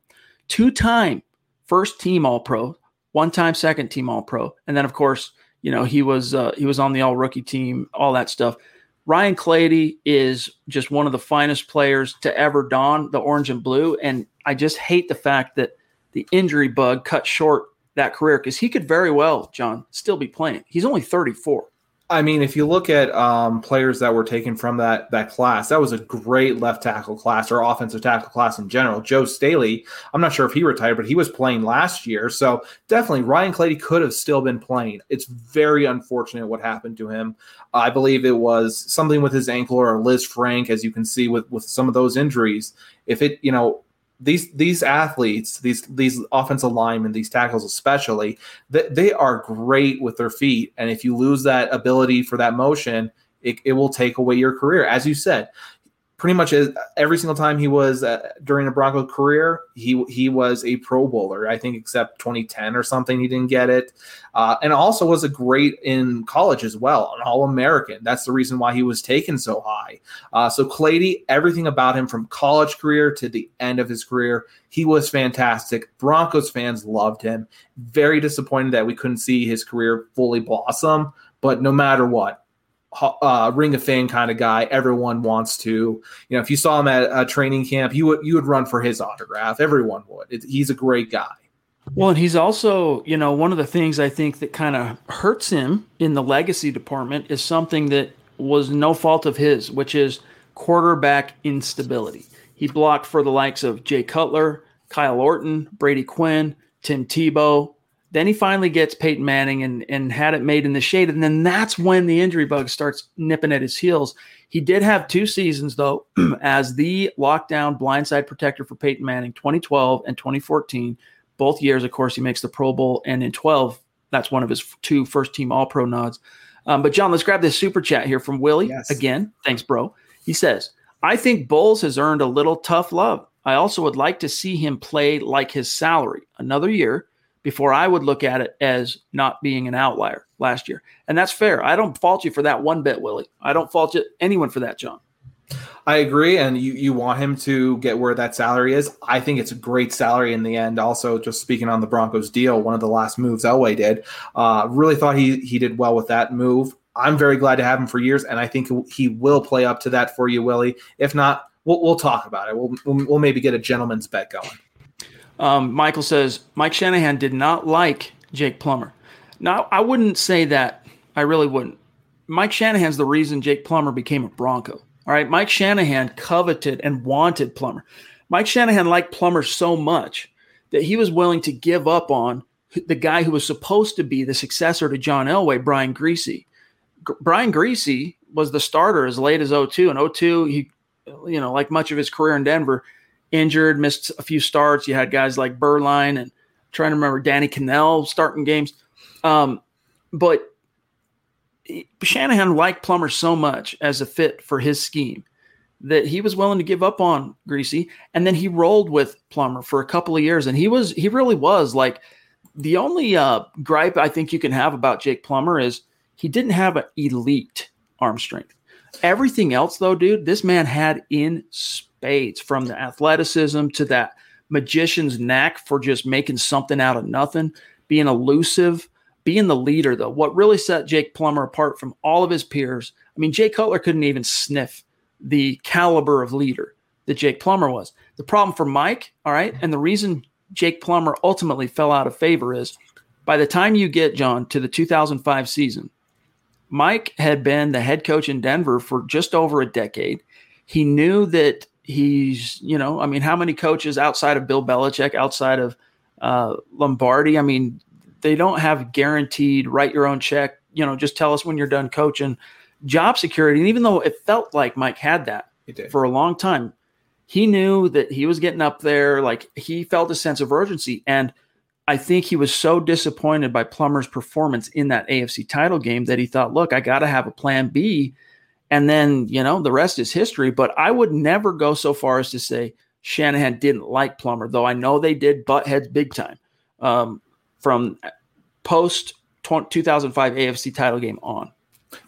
two-time first team All Pro, one-time second team All Pro, and then of course you know he was uh, he was on the All Rookie team, all that stuff. Ryan Clady is just one of the finest players to ever don the orange and blue, and I just hate the fact that the injury bug cut short that career because he could very well, Jon, still be playing. He's only 34. I mean, if you look at um, players that were taken from that that class, that was a great left tackle class or offensive tackle class in general. Joe Staley, I'm not sure if he retired, but he was playing last year, so definitely Ryan Clady could have still been playing. It's very unfortunate what happened to him. I believe it was something with his ankle or Lisfranc, as you can see with with some of those injuries. If it, you know, these these athletes, these these offensive linemen, these tackles especially, they, they are great with their feet. And if you lose that ability for that motion, it, it will take away your career. As you said, pretty much every single time he was uh, during a Bronco career, he he was a Pro Bowler. I think except 2010 or something, he didn't get it, uh, and also was a great in college as well, an All American. That's the reason why he was taken so high. Uh, so Clady, everything about him from college career to the end of his career, he was fantastic. Broncos fans loved him. Very disappointed that we couldn't see his career fully blossom, but no matter what, uh, ring of fame kind of guy. Everyone wants to, you know, if you saw him at a training camp, you would you would run for his autograph. Everyone would. It, he's a great guy. Well, and he's also, you know, one of the things I think that kind of hurts him in the legacy department is something that was no fault of his, which is quarterback instability. He blocked for the likes of Jay Cutler, Kyle Orton, Brady Quinn, Tim Tebow, then he finally gets Peyton Manning and, and had it made in the shade. And then that's when the injury bug starts nipping at his heels. He did have two seasons, though, *clears throat* as the lockdown blindside protector for Peyton Manning, 2012 and 2014. Both years, of course, he makes the Pro Bowl. And in 12, that's one of his two first team All Pro nods. Um, but, Jon, let's grab this super chat here from Willie. Yes. Again, thanks, bro. He says, I think Bolles has earned a little tough love. I also would like to see him play like his salary another year before I would look at it as not being an outlier last year. And that's fair. I don't fault you for that one bit, Willie. I don't fault you, anyone for that, Jon. I agree, and you you want him to get where that salary is. I think it's a great salary in the end. Also, just speaking on the Broncos deal, one of the last moves Elway did, uh, really thought he he did well with that move. I'm very glad to have him for years, and I think he will play up to that for you, Willie. If not, we'll, we'll talk about it. We'll, we'll, we'll maybe get a gentleman's bet going. Um, Michael says Mike Shanahan did not like Jake Plummer. Now, I wouldn't say that. I really wouldn't. Mike Shanahan's the reason Jake Plummer became a Bronco. All right. Mike Shanahan coveted and wanted Plummer. Mike Shanahan liked Plummer so much that he was willing to give up on the guy who was supposed to be the successor to John Elway, Brian Griese. G- Brian Griese was the starter as late as 02. And 02, he, you know, like much of his career in Denver, injured, missed a few starts. You had guys like Beuerlein and trying to remember Danny Kanell starting games. Um, but Shanahan liked Plummer so much as a fit for his scheme that he was willing to give up on Griese, and then he rolled with Plummer for a couple of years, and he was he really was like the only uh, gripe I think you can have about Jake Plummer is he didn't have an elite arm strength. Everything else, though, dude, this man had in spades from the athleticism to that magician's knack for just making something out of nothing, being elusive, being the leader, though. What really set Jake Plummer apart from all of his peers, I mean, Jay Cutler couldn't even sniff the caliber of leader that Jake Plummer was. The problem for Mike, all right, and the reason Jake Plummer ultimately fell out of favor is by the time you get, Jon, to the 2005 season, Mike had been the head coach in Denver for just over a decade. He knew that he's, you know, I mean, how many coaches outside of Bill Belichick, outside of uh, Lombardi? I mean, they don't have guaranteed write your own check. You know, just tell us when you're done coaching. Job security, and even though it felt like Mike had that for a long time, he knew that he was getting up there. Like he felt a sense of urgency, and I think he was so disappointed by Plummer's performance in that AFC title game that he thought, "Look, I got to have a plan B." And then, you know, the rest is history. But I would never go so far as to say Shanahan didn't like Plummer, though I know they did butt heads big time um, from post 2005 AFC title game on.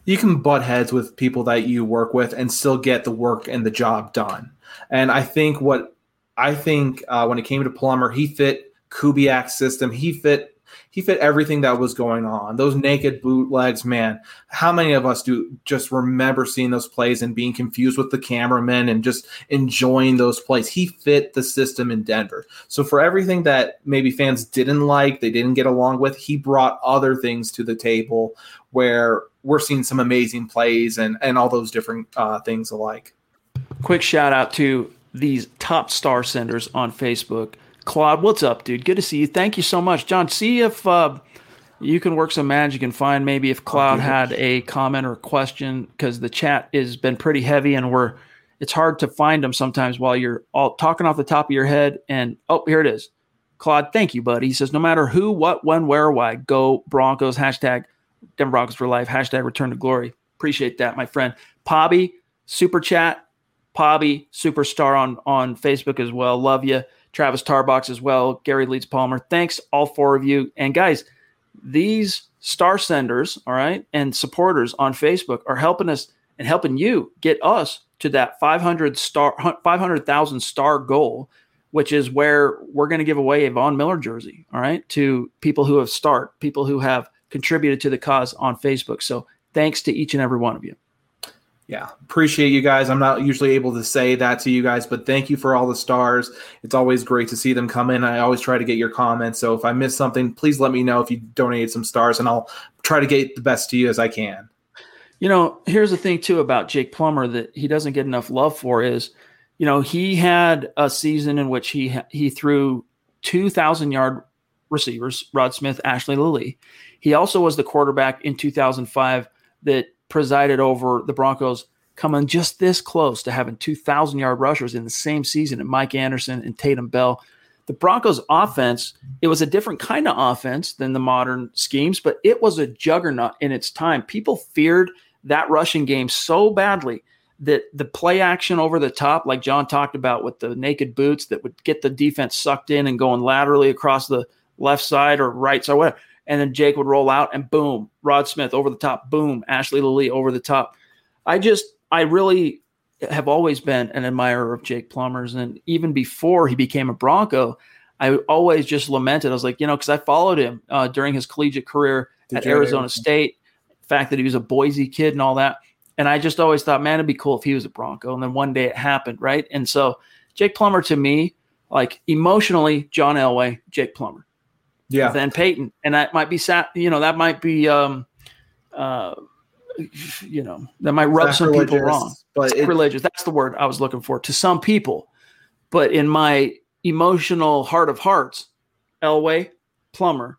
you can butt heads with people that you work with and still get the work and the job done. And I think what I think uh, when it came to Plummer, he fit Kubiak's system. He fit he fit everything that was going on. Those naked bootlegs, man. How many of us do just remember seeing those plays and being confused with the cameraman and just enjoying those plays? He fit the system in Denver. So for everything that maybe fans didn't like, they didn't get along with, he brought other things to the table where we're seeing some amazing plays and and all those different uh, things alike. Quick shout out to these top star senders on Facebook. Claude, what's up, dude? Good to see you. Thank you so much, Jon. See if uh, you can work some magic and find maybe if Claude had a comment or a question because the chat has been pretty heavy and we're it's hard to find them sometimes while you're all talking off the top of your head. And oh, here it is. Claude, thank you, buddy. He says, no matter who, what, when, where, why, go Broncos. Hashtag Denver Broncos for life. Hashtag return to glory. Appreciate that, my friend. Pobby, super chat. Pobby, superstar on on Facebook as well. Love you. Travis Tarbox as well, Gary Leeds Palmer. Thanks, all four of you. And guys, these star senders, all right, and supporters on Facebook are helping us and helping you get us to that 500 star 500,000 star goal, which is where we're going to give away a Von Miller jersey, all right, to people who have start, people who have contributed to the cause on Facebook. So, thanks to each and every one of you yeah appreciate you guys. I'm not usually able to say that to you guys but thank you for all the stars. It's always great to see them come in. I always try to get your comments. So if i miss something please let me know if you donated some stars and i'll try to get the best to you as i can. You know here's the thing too about jake plummer that he doesn't get enough love for is you know he had a season in which he he threw 2000 yard receivers rod smith ashley lelie. He also was the quarterback in 2005 that presided over the Broncos coming just this close to having 2,000 yard rushers in the same season and Mike Anderson and Tatum Bell. The Broncos offense, it was a different kind of offense than the modern schemes, but it was a juggernaut in its time. People feared that rushing game so badly that the play action over the top, like Jon talked about with the naked boots that would get the defense sucked in and going laterally across the left side or right side, whatever and then Jake would roll out and boom, Rod Smith over the top, boom, Ashley Lelie over the top. I just, I really have always been an admirer of Jake Plummer's. And even before he became a Bronco, I always just lamented. I was like, you know, because I followed him uh, during his collegiate career Did at Arizona State, the fact that he was a Boise kid and all that. And I just always thought, man, it'd be cool if he was a Bronco. And then one day it happened, right? And so Jake Plummer to me, like emotionally, John Elway, Jake Plummer yeah. than Peyton, and that might be sad, You know, that might be, um, uh, you know, that might rub some people wrong. But religious. That's the word I was looking for to some people. But in my emotional heart of hearts, Elway, Plummer,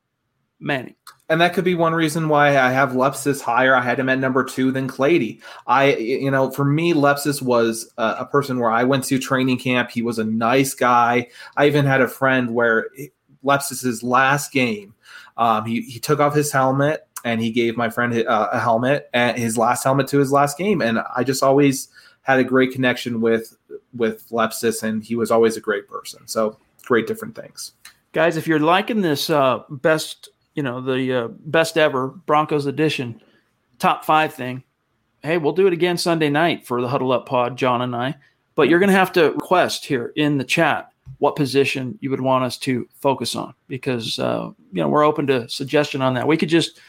Manning. And that could be one reason why I have Lepsis higher. I had him at number two than Clady. I, you know, for me, Lepsis was a, a, person where I went to training camp. He was a nice guy. I even had a friend where Lepsis's last game. Um, he, he took off his helmet and he gave my friend uh, a helmet and his last helmet to his last game. And I just always had a great connection with with Lepsis, and he was always a great person. So great different things. Guys, if you're liking this uh, best, you know, the uh, best ever Broncos edition top five thing, hey, we'll do it again Sunday night for the Huddle Up Pod, Jon and I. But you're going to have to request here in the chat what position you would want us to focus on because uh, you know we're open to suggestion on that. We could just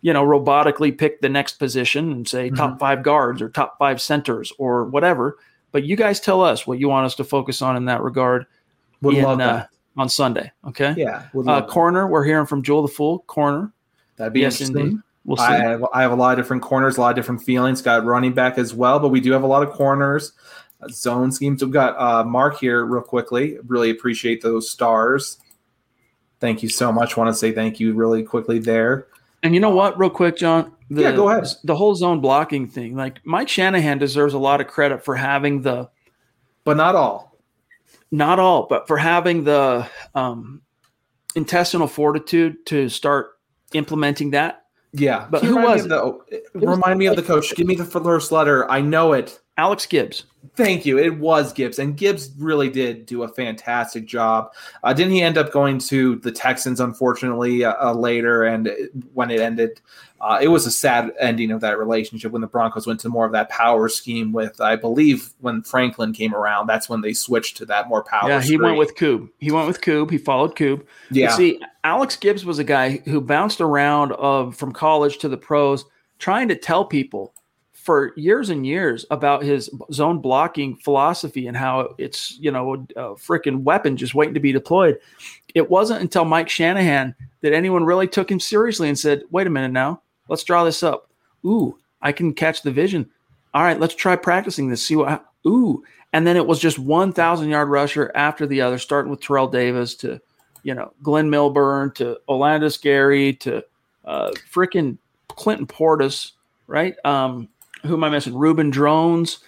you know robotically pick the next position and say mm-hmm. top five guards or top five centers or whatever. But you guys tell us what you want us to focus on in that regard. Would in, love uh, that. Uh, on Sunday. Okay. Yeah. Uh, corner. We're hearing from Joel the Fool. Corner. That'd be yes, interesting. Indeed. We'll see. I have, I have a lot of different corners, a lot of different feelings. Got running back as well, but we do have a lot of corners zone schemes. We've got uh, Mark here real quickly. Really appreciate those stars. Thank you so much. Want to say thank you really quickly there. And you know what, real quick, Jon? The, yeah, go ahead. The whole zone blocking thing. Like Mike Shanahan deserves a lot of credit for having the, but not all, not all, but for having the um, intestinal fortitude to start implementing that. Yeah, but who was the, remind me of the coach? Give me the first letter. I know it. Alex Gibbs. Thank you. It was Gibbs, and Gibbs really did do a fantastic job. Uh, didn't he end up going to the Texans, unfortunately, uh, uh, later? And when it ended, uh, it was a sad ending of that relationship when the Broncos went to more of that power scheme with, I believe, when Franklin came around. That's when they switched to that more power. Yeah, he screen. went with Coob. He went with Coob. He followed Coob. Yeah. But see, Alex Gibbs was a guy who bounced around of from college to the pros, trying to tell people for years and years about his zone blocking philosophy and how it's you know a freaking weapon just waiting to be deployed. It wasn't until Mike Shanahan that anyone really took him seriously and said, "Wait a minute now, let's draw this up. Ooh, I can catch the vision. All right, let's try practicing this. See what. Ooh." And then it was just one thousand yard rusher after the other, starting with Terrell Davis to, you know, Glyn Milburn to Olandis Gary to uh, freaking Clinton Portis, right? Um, who am I missing? Reuben Droughns.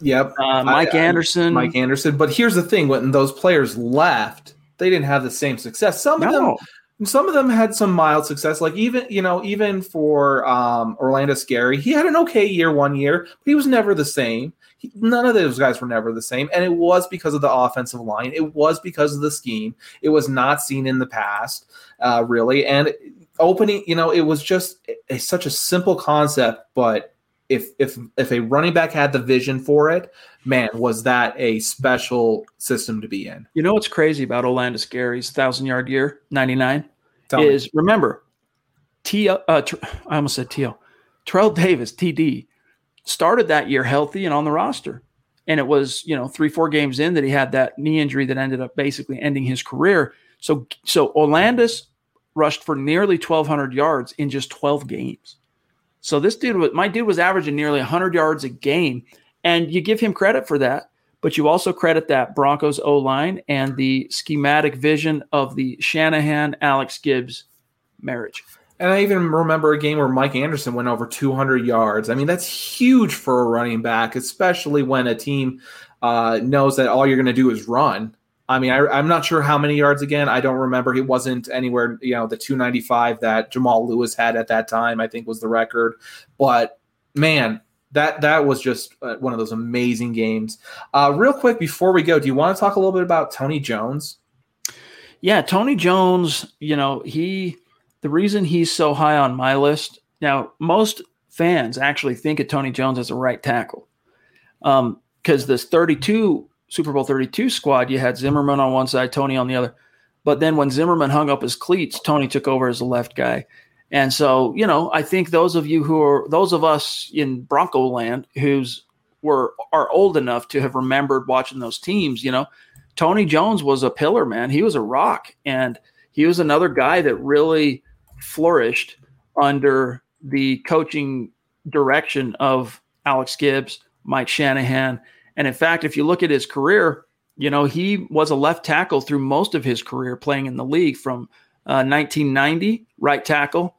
Yep. Uh, Mike I, I, Anderson. Mike Anderson. But here's the thing: when those players left, they didn't have the same success. Some of them, some of them had some mild success. Like even you know, even for um, Olandis Gary, he had an okay year one year, but he was never the same. He, none of those guys were never the same, and it was because of the offensive line. It was because of the scheme. It was not seen in the past, uh, really, and opening. You know, it was just a, such a simple concept, but if if if a running back had the vision for it, man, was that a special system to be in? You know what's crazy about Olandis Gary's thousand yard year, ninety nine, Tell me. is remember, T. Uh, Tr- I almost said T.O. Terrell Davis, TD, started that year healthy and on the roster, and it was you know three four games in that he had that knee injury that ended up basically ending his career. So so Olandis rushed for nearly twelve hundred yards in just twelve games. So this dude, was, my dude, was averaging nearly 100 yards a game, and you give him credit for that. But you also credit that Broncos O line and the schematic vision of the Shanahan Alex Gibbs marriage. And I even remember a game where Mike Anderson went over 200 yards. I mean, that's huge for a running back, especially when a team uh, knows that all you're going to do is run. I mean, I, I'm not sure how many yards again. I don't remember. He wasn't anywhere, you know, the 295 that Jamal Lewis had at that time, I think was the record. But man, that that was just uh, one of those amazing games. Uh, real quick before we go, do you want to talk a little bit about Tony Jones? Yeah, Tony Jones, you know, he the reason he's so high on my list. Now, most fans actually think of Tony Jones as a right tackle. Um, because this 32 Super Bowl 32 squad, you had Zimmerman on one side, Tony on the other. But then when Zimmerman hung up his cleats, Tony took over as the left guy. And so, you know, I think those of you who are those of us in Bronco land who's were are old enough to have remembered watching those teams, you know, Tony Jones was a pillar, man. He was a rock. And he was another guy that really flourished under the coaching direction of Alex Gibbs, Mike Shanahan. And in fact, if you look at his career, you know, he was a left tackle through most of his career playing in the league from uh, 1990, right tackle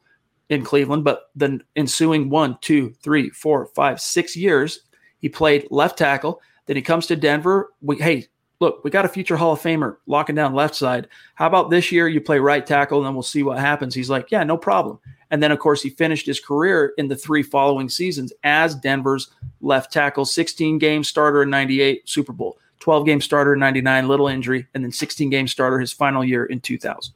in Cleveland, but the ensuing one, two, three, four, five, six years, he played left tackle. Then he comes to Denver. We, hey, look, we got a future Hall of Famer locking down left side. How about this year you play right tackle and then we'll see what happens? He's like, yeah, no problem. And then, of course, he finished his career in the three following seasons as Denver's left tackle 16 game starter in 98, Super Bowl, 12 game starter in 99, little injury, and then 16 game starter his final year in 2000.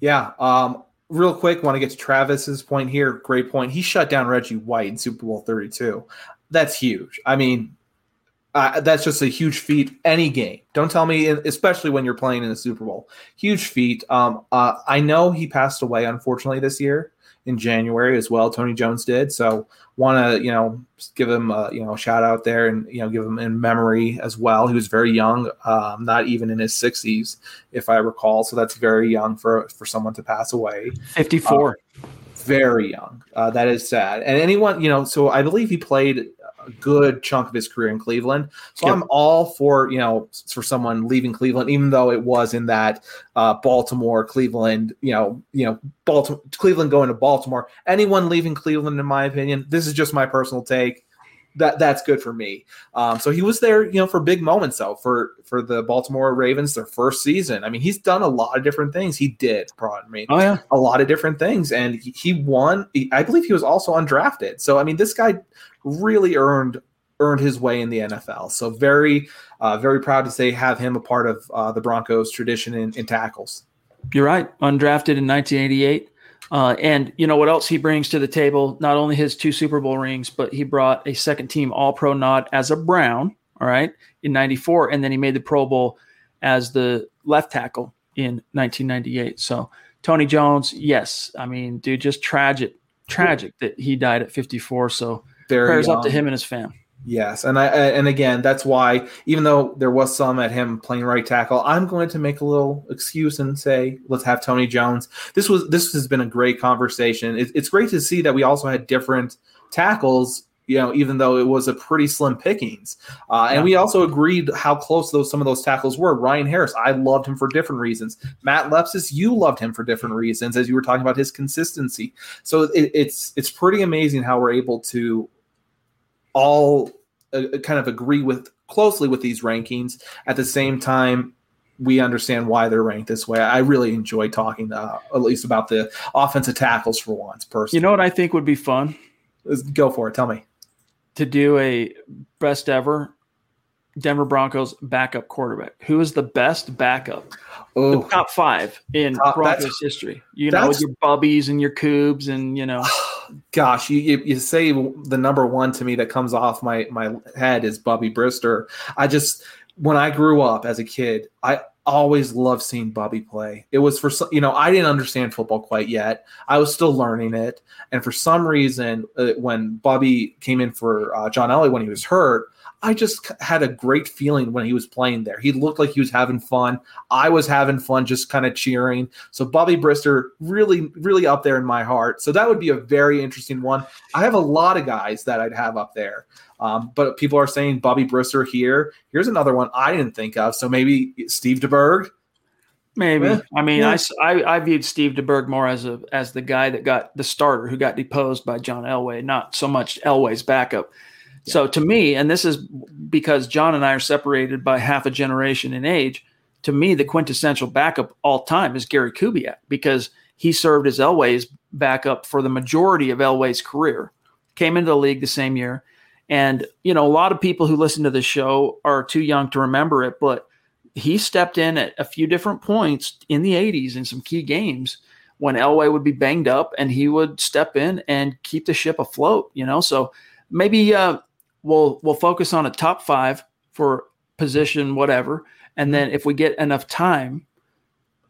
Yeah. Um, real quick, want to get to Travis's point here. Great point. He shut down Reggie White in Super Bowl 32. That's huge. I mean, uh, that's just a huge feat. Any game. Don't tell me, especially when you're playing in the Super Bowl. Huge feat. Um, uh, I know he passed away unfortunately this year in January as well. Tony Jones did. So want to you know give him a, you know a shout out there and you know give him in memory as well. He was very young, um, not even in his 60s if I recall. So that's very young for for someone to pass away. 54. Uh, very young. Uh, that is sad. And anyone, you know, so I believe he played a good chunk of his career in Cleveland. So Yep. I'm all for, you know, for someone leaving Cleveland, even though it was in that uh, Baltimore, Cleveland, you know, you know, Baltimore, Cleveland going to Baltimore. Anyone leaving Cleveland, in my opinion, this is just my personal take. That that's good for me. Um, so he was there, you know, for big moments though for for the Baltimore Ravens, their first season. I mean, he's done a lot of different things. He did, pardon me Oh, yeah. a lot of different things and he, he won i believe he was also undrafted so i mean this guy really earned earned his way in the NFL. So very, uh, very proud to say have him a part of uh, the Broncos tradition in, in, tackles. You're right. Undrafted in 1988. Uh, and you know what else he brings to the table? Not only his two Super Bowl rings, but he brought a second team All Pro nod as a Brown. All right, in '94, and then he made the Pro Bowl as the left tackle in 1998. So Tony Jones, yes, I mean, dude, just tragic, tragic that he died at 54. So Very prayers young. up to him and his fam. Yes, and I and again, that's why even though there was some at him playing right tackle, I'm going to make a little excuse and say let's have Tony Jones. This was this has been a great conversation. It, it's great to see that we also had different tackles you know, even though it was a pretty slim pickings. Uh, and we also agreed how close those some of those tackles were. Ryan Harris, I loved him for different reasons. Matt Lepsis, you loved him for different reasons, as you were talking about his consistency. So it, it's it's pretty amazing how we're able to all uh, kind of agree with closely with these rankings at the same time we understand why they're ranked this way. I really enjoy talking uh, at least about the offensive tackles for once. Personally, you know what I think would be fun? Let's Go for it. Tell me to do a best ever Denver Broncos backup quarterback. Who is the best backup? Oh, the top five in top, Broncos history. You know, with your Bubbies and your Coobs and you know. *sighs* *sighs* Gosh, you, you, say the number one to me that comes off my my head is Bubby Brister. I just when I grew up as a kid, I always loved seeing Bubby play. It was for you know I didn't understand football quite yet. I was still learning it, and for some reason, uh, when Bubby came in for uh, John Elway when he was hurt, I just had a great feeling when he was playing there. He looked like he was having fun. I was having fun, just kind of cheering. So Bubby Brister really, really up there in my heart. So that would be a very interesting one. I have a lot of guys that I'd have up there. Um, but people are saying Bubby Brister here. Here's another one I didn't think of. So maybe Steve DeBerg. Maybe. Yeah. I mean, yeah. I, I, I viewed Steve DeBerg more as a as the guy that got the starter who got deposed by John Elway, not so much Elway's backup. Yeah. So to me, and this is because Jon and I are separated by half a generation in age. To me, the quintessential backup all time is Gary Kubiak because he served as Elway's backup for the majority of Elway's career. Came into the league the same year and, you know, a lot of people who listen to the show are too young to remember it, but he stepped in at a few different points in the 80s in some key games when Elway would be banged up and he would step in and keep the ship afloat, you know? So maybe uh, we'll we'll focus on a top 5 for position whatever and then if we get enough time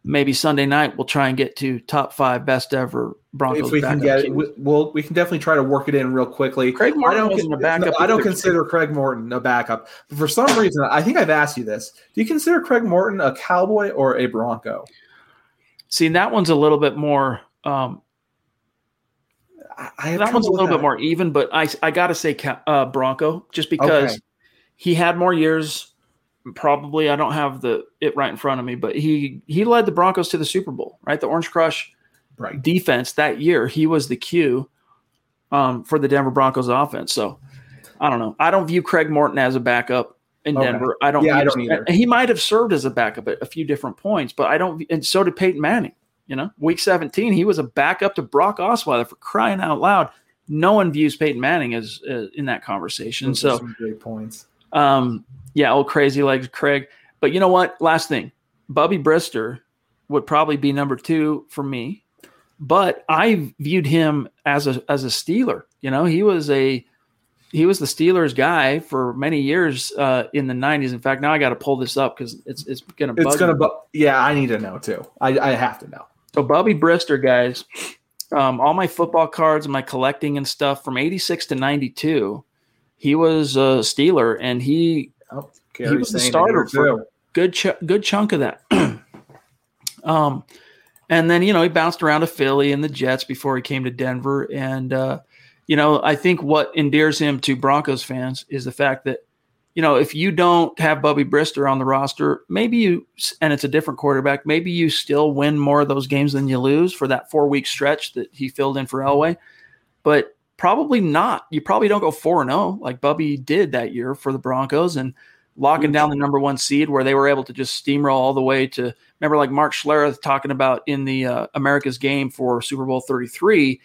maybe Sunday night we'll try and get to top five best ever Broncos. If we can get it, we, will we can definitely try to work it in real quickly. Craig Morton I don't, a backup. I don't consider Craig Morton a backup. But for some reason, I think I've asked you this. Do you consider Craig Morton a Cowboy or a Bronco? See, that one's a little bit more. Um, I, that one's a little that. bit more even, but I I got to say uh, Bronco just because okay. he had more years probably I don't have the it right in front of me, but he he led the Broncos to the Super Bowl, right? The Orange Crush right. defense that year, he was the cue um, for the Denver Broncos offense. So I don't know. I don't view Craig Morton as a backup in okay. Denver. I don't. Yeah, I don't either. He might have served as a backup at a few different points, but I don't. And so did Peyton Manning. You know, week 17, he was a backup to Brock Osweiler for crying out loud. No one views Peyton Manning as uh, in that conversation. Those so great points. Um, yeah, old crazy legs, Craig. But you know what? Last thing, Bubby Brister would probably be number two for me. But I viewed him as a as a Steeler. You know, he was a he was the Steelers guy for many years uh, in the '90s. In fact, now I got to pull this up because it's it's gonna. It's gonna. Bu- yeah, I need to know too. I, I have to know. So Bubby Brister, guys, um, all my football cards and my collecting and stuff from '86 to '92, he was a Steeler, and he Oh, he was the starter for a good ch- good chunk of that. *clears throat* um, and then you know he bounced around to Philly and the Jets before he came to Denver. And uh, you know I think what endears him to Broncos fans is the fact that you know if you don't have Bubby Brister on the roster, maybe you and it's a different quarterback, maybe you still win more of those games than you lose for that four week stretch that he filled in for Elway. But Probably not. You probably don't go 4 0 like Bubby did that year for the Broncos and locking down the number one seed where they were able to just steamroll all the way to remember like Mark Schlereth talking about in the uh, America's game for Super Bowl 33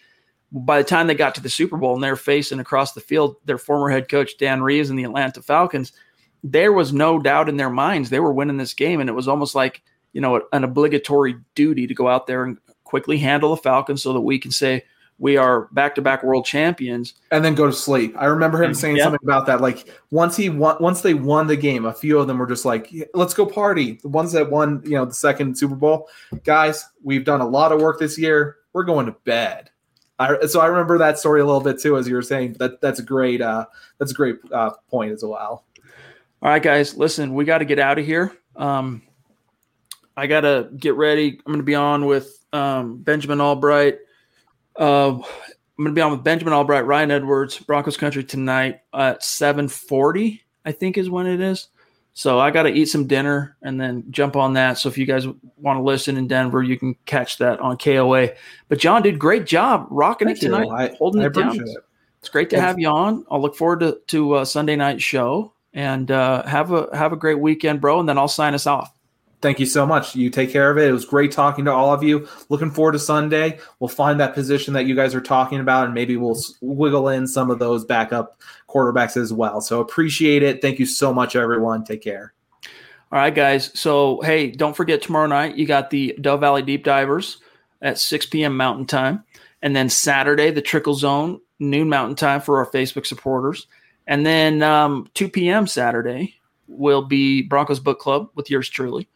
By the time they got to the Super Bowl and they're facing across the field their former head coach Dan Reeves and the Atlanta Falcons, there was no doubt in their minds they were winning this game, and it was almost like you know an obligatory duty to go out there and quickly handle the Falcons so that we can say we are back-to-back world champions. And then go to sleep. I remember him mm-hmm. saying something about that. Like once he won once they won the game a few of them were just like let's go party. The ones that won you know the second super bowl guys we've done a lot of work this year. We're going to bed I, so i remember that story a little bit too as you were saying that that's a great uh that's a great uh, point as well all right guys listen we got to get out of here um i gotta get ready i'm gonna be on with um benjamin albright uh, I'm going to be on with Benjamin Albright, Ryan Edwards, Broncos Country tonight at 7:40. I think is when it is. So I got to eat some dinner and then jump on that. So if you guys want to listen in Denver, you can catch that on KOA. But Jon did great job rocking Thank it tonight, I, holding I it down. It. It's great to have you on. I'll look forward to to uh, Sunday night show and uh, have a have a great weekend, bro. And then I'll sign us off. Thank you so much. You take care of it. It was great talking to all of you. Looking forward to Sunday. We'll find that position that you guys are talking about, and maybe we'll wiggle in some of those backup quarterbacks as well. So appreciate it. Thank you so much, everyone. Take care. All right, guys. So, hey, don't forget tomorrow night, you got the Dove Valley Deep Divers at 6 p.m. Mountain Time. And then Saturday, the Trickle Zone, noon Mountain Time for our Facebook supporters. And then um, 2 p.m. Saturday will be Broncos Book Club with yours truly.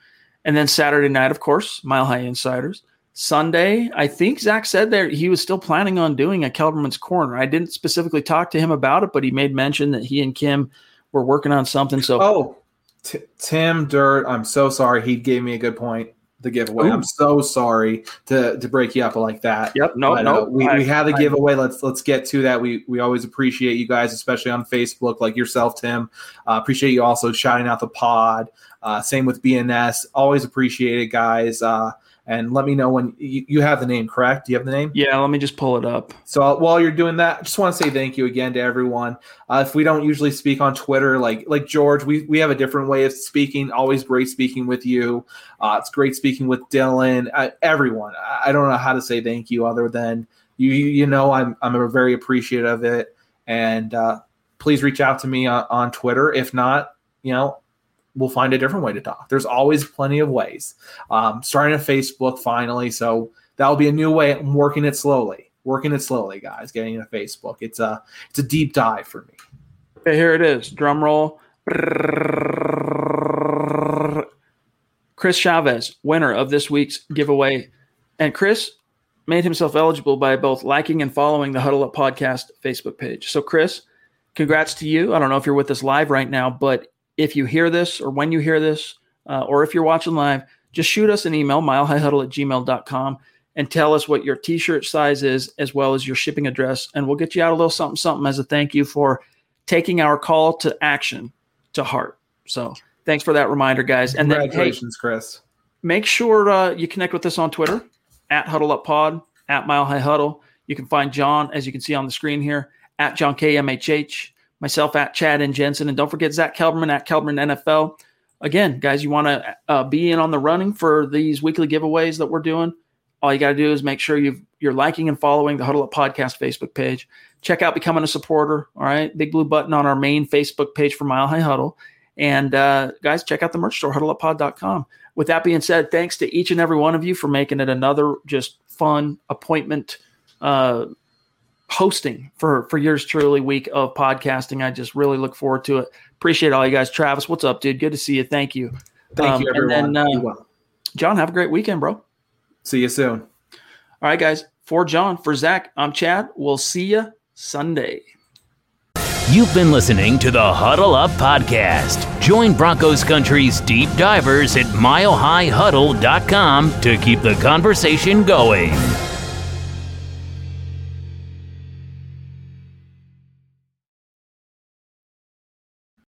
And then Saturday night, of course, Mile High Insiders. Sunday, I think Zack said there he was still planning on doing a Kelberman's Corner. I didn't specifically talk to him about it, but he made mention that he and Kim were working on something. So, oh, T- Tim Dirt, I'm so sorry. He gave me a good point. The giveaway. Ooh. I'm so sorry to to break you up like that. Yep. No. But, no. Uh, we, I, we have a giveaway. Let's let's get to that. We we always appreciate you guys, especially on Facebook, like yourself, Tim. Uh, appreciate you also shouting out the pod. Uh, same with BNS. Always appreciate it, guys. Uh, and let me know when you, you, have the name, correct? Do you have the name? Yeah, let me just pull it up. So uh, while you're doing that, I just want to say thank you again to everyone. Uh, if we don't usually speak on Twitter, like like George, we, we have a different way of speaking. Always great speaking with you. Uh, it's great speaking with Dylan. Uh, everyone, I, I, don't know how to say thank you other than you. You know, I'm I'm very appreciative of it, and uh, please reach out to me on, on Twitter. If not, you know, we'll find a different way to talk. There's always plenty of ways. Um, starting a Facebook finally, so that'll be a new way. I'm working it slowly, working it slowly, guys. Getting to Facebook. It's a it's a deep dive for me. Okay, here it is. Drum roll. Chris Chavez, winner of this week's giveaway, and Chris made himself eligible by both liking and following the Huddle Up Podcast Facebook page. So, Chris, congrats to you. I don't know if you're with us live right now, but if you hear this or when you hear this, uh, or if you're watching live, just shoot us an email, milehighhuddle at gmail.com, and tell us what your t shirt size is, as well as your shipping address. And we'll get you out a little something, something as a thank you for taking our call to action to heart. So thanks for that reminder, guys. And Congratulations, then, hey, Chris. Make sure uh, you connect with us on Twitter at Huddle Up Pod, at Mile High Huddle. You can find Jon, as you can see on the screen here, at Jon KMHH myself at Chad and Jensen. And don't forget Zack Kelberman at Kelberman NFL. Again, guys, you want to uh, be in on the running for these weekly giveaways that we're doing. All you got to do is make sure you you're liking and following the Huddle Up Podcast Facebook page. Check out becoming a supporter. All right, big blue button on our main Facebook page for Mile High Huddle. And uh, guys, check out the merch store, huddleuppod.com. With that being said, thanks to each and every one of you for making it another just fun appointment uh, hosting for for yours truly week of podcasting. I just really look forward to it. Appreciate all you guys. Travis, what's up, dude? Good to see you. Thank you. Thank um, you, everyone. And then, uh, Jon, have a great weekend, bro. See you soon. All right, guys. For Jon, for Zack, I'm Chad. We'll see you Sunday. You've been listening to the Huddle Up Podcast. Join Broncos Country's deep divers at milehighhuddle.com to keep the conversation going.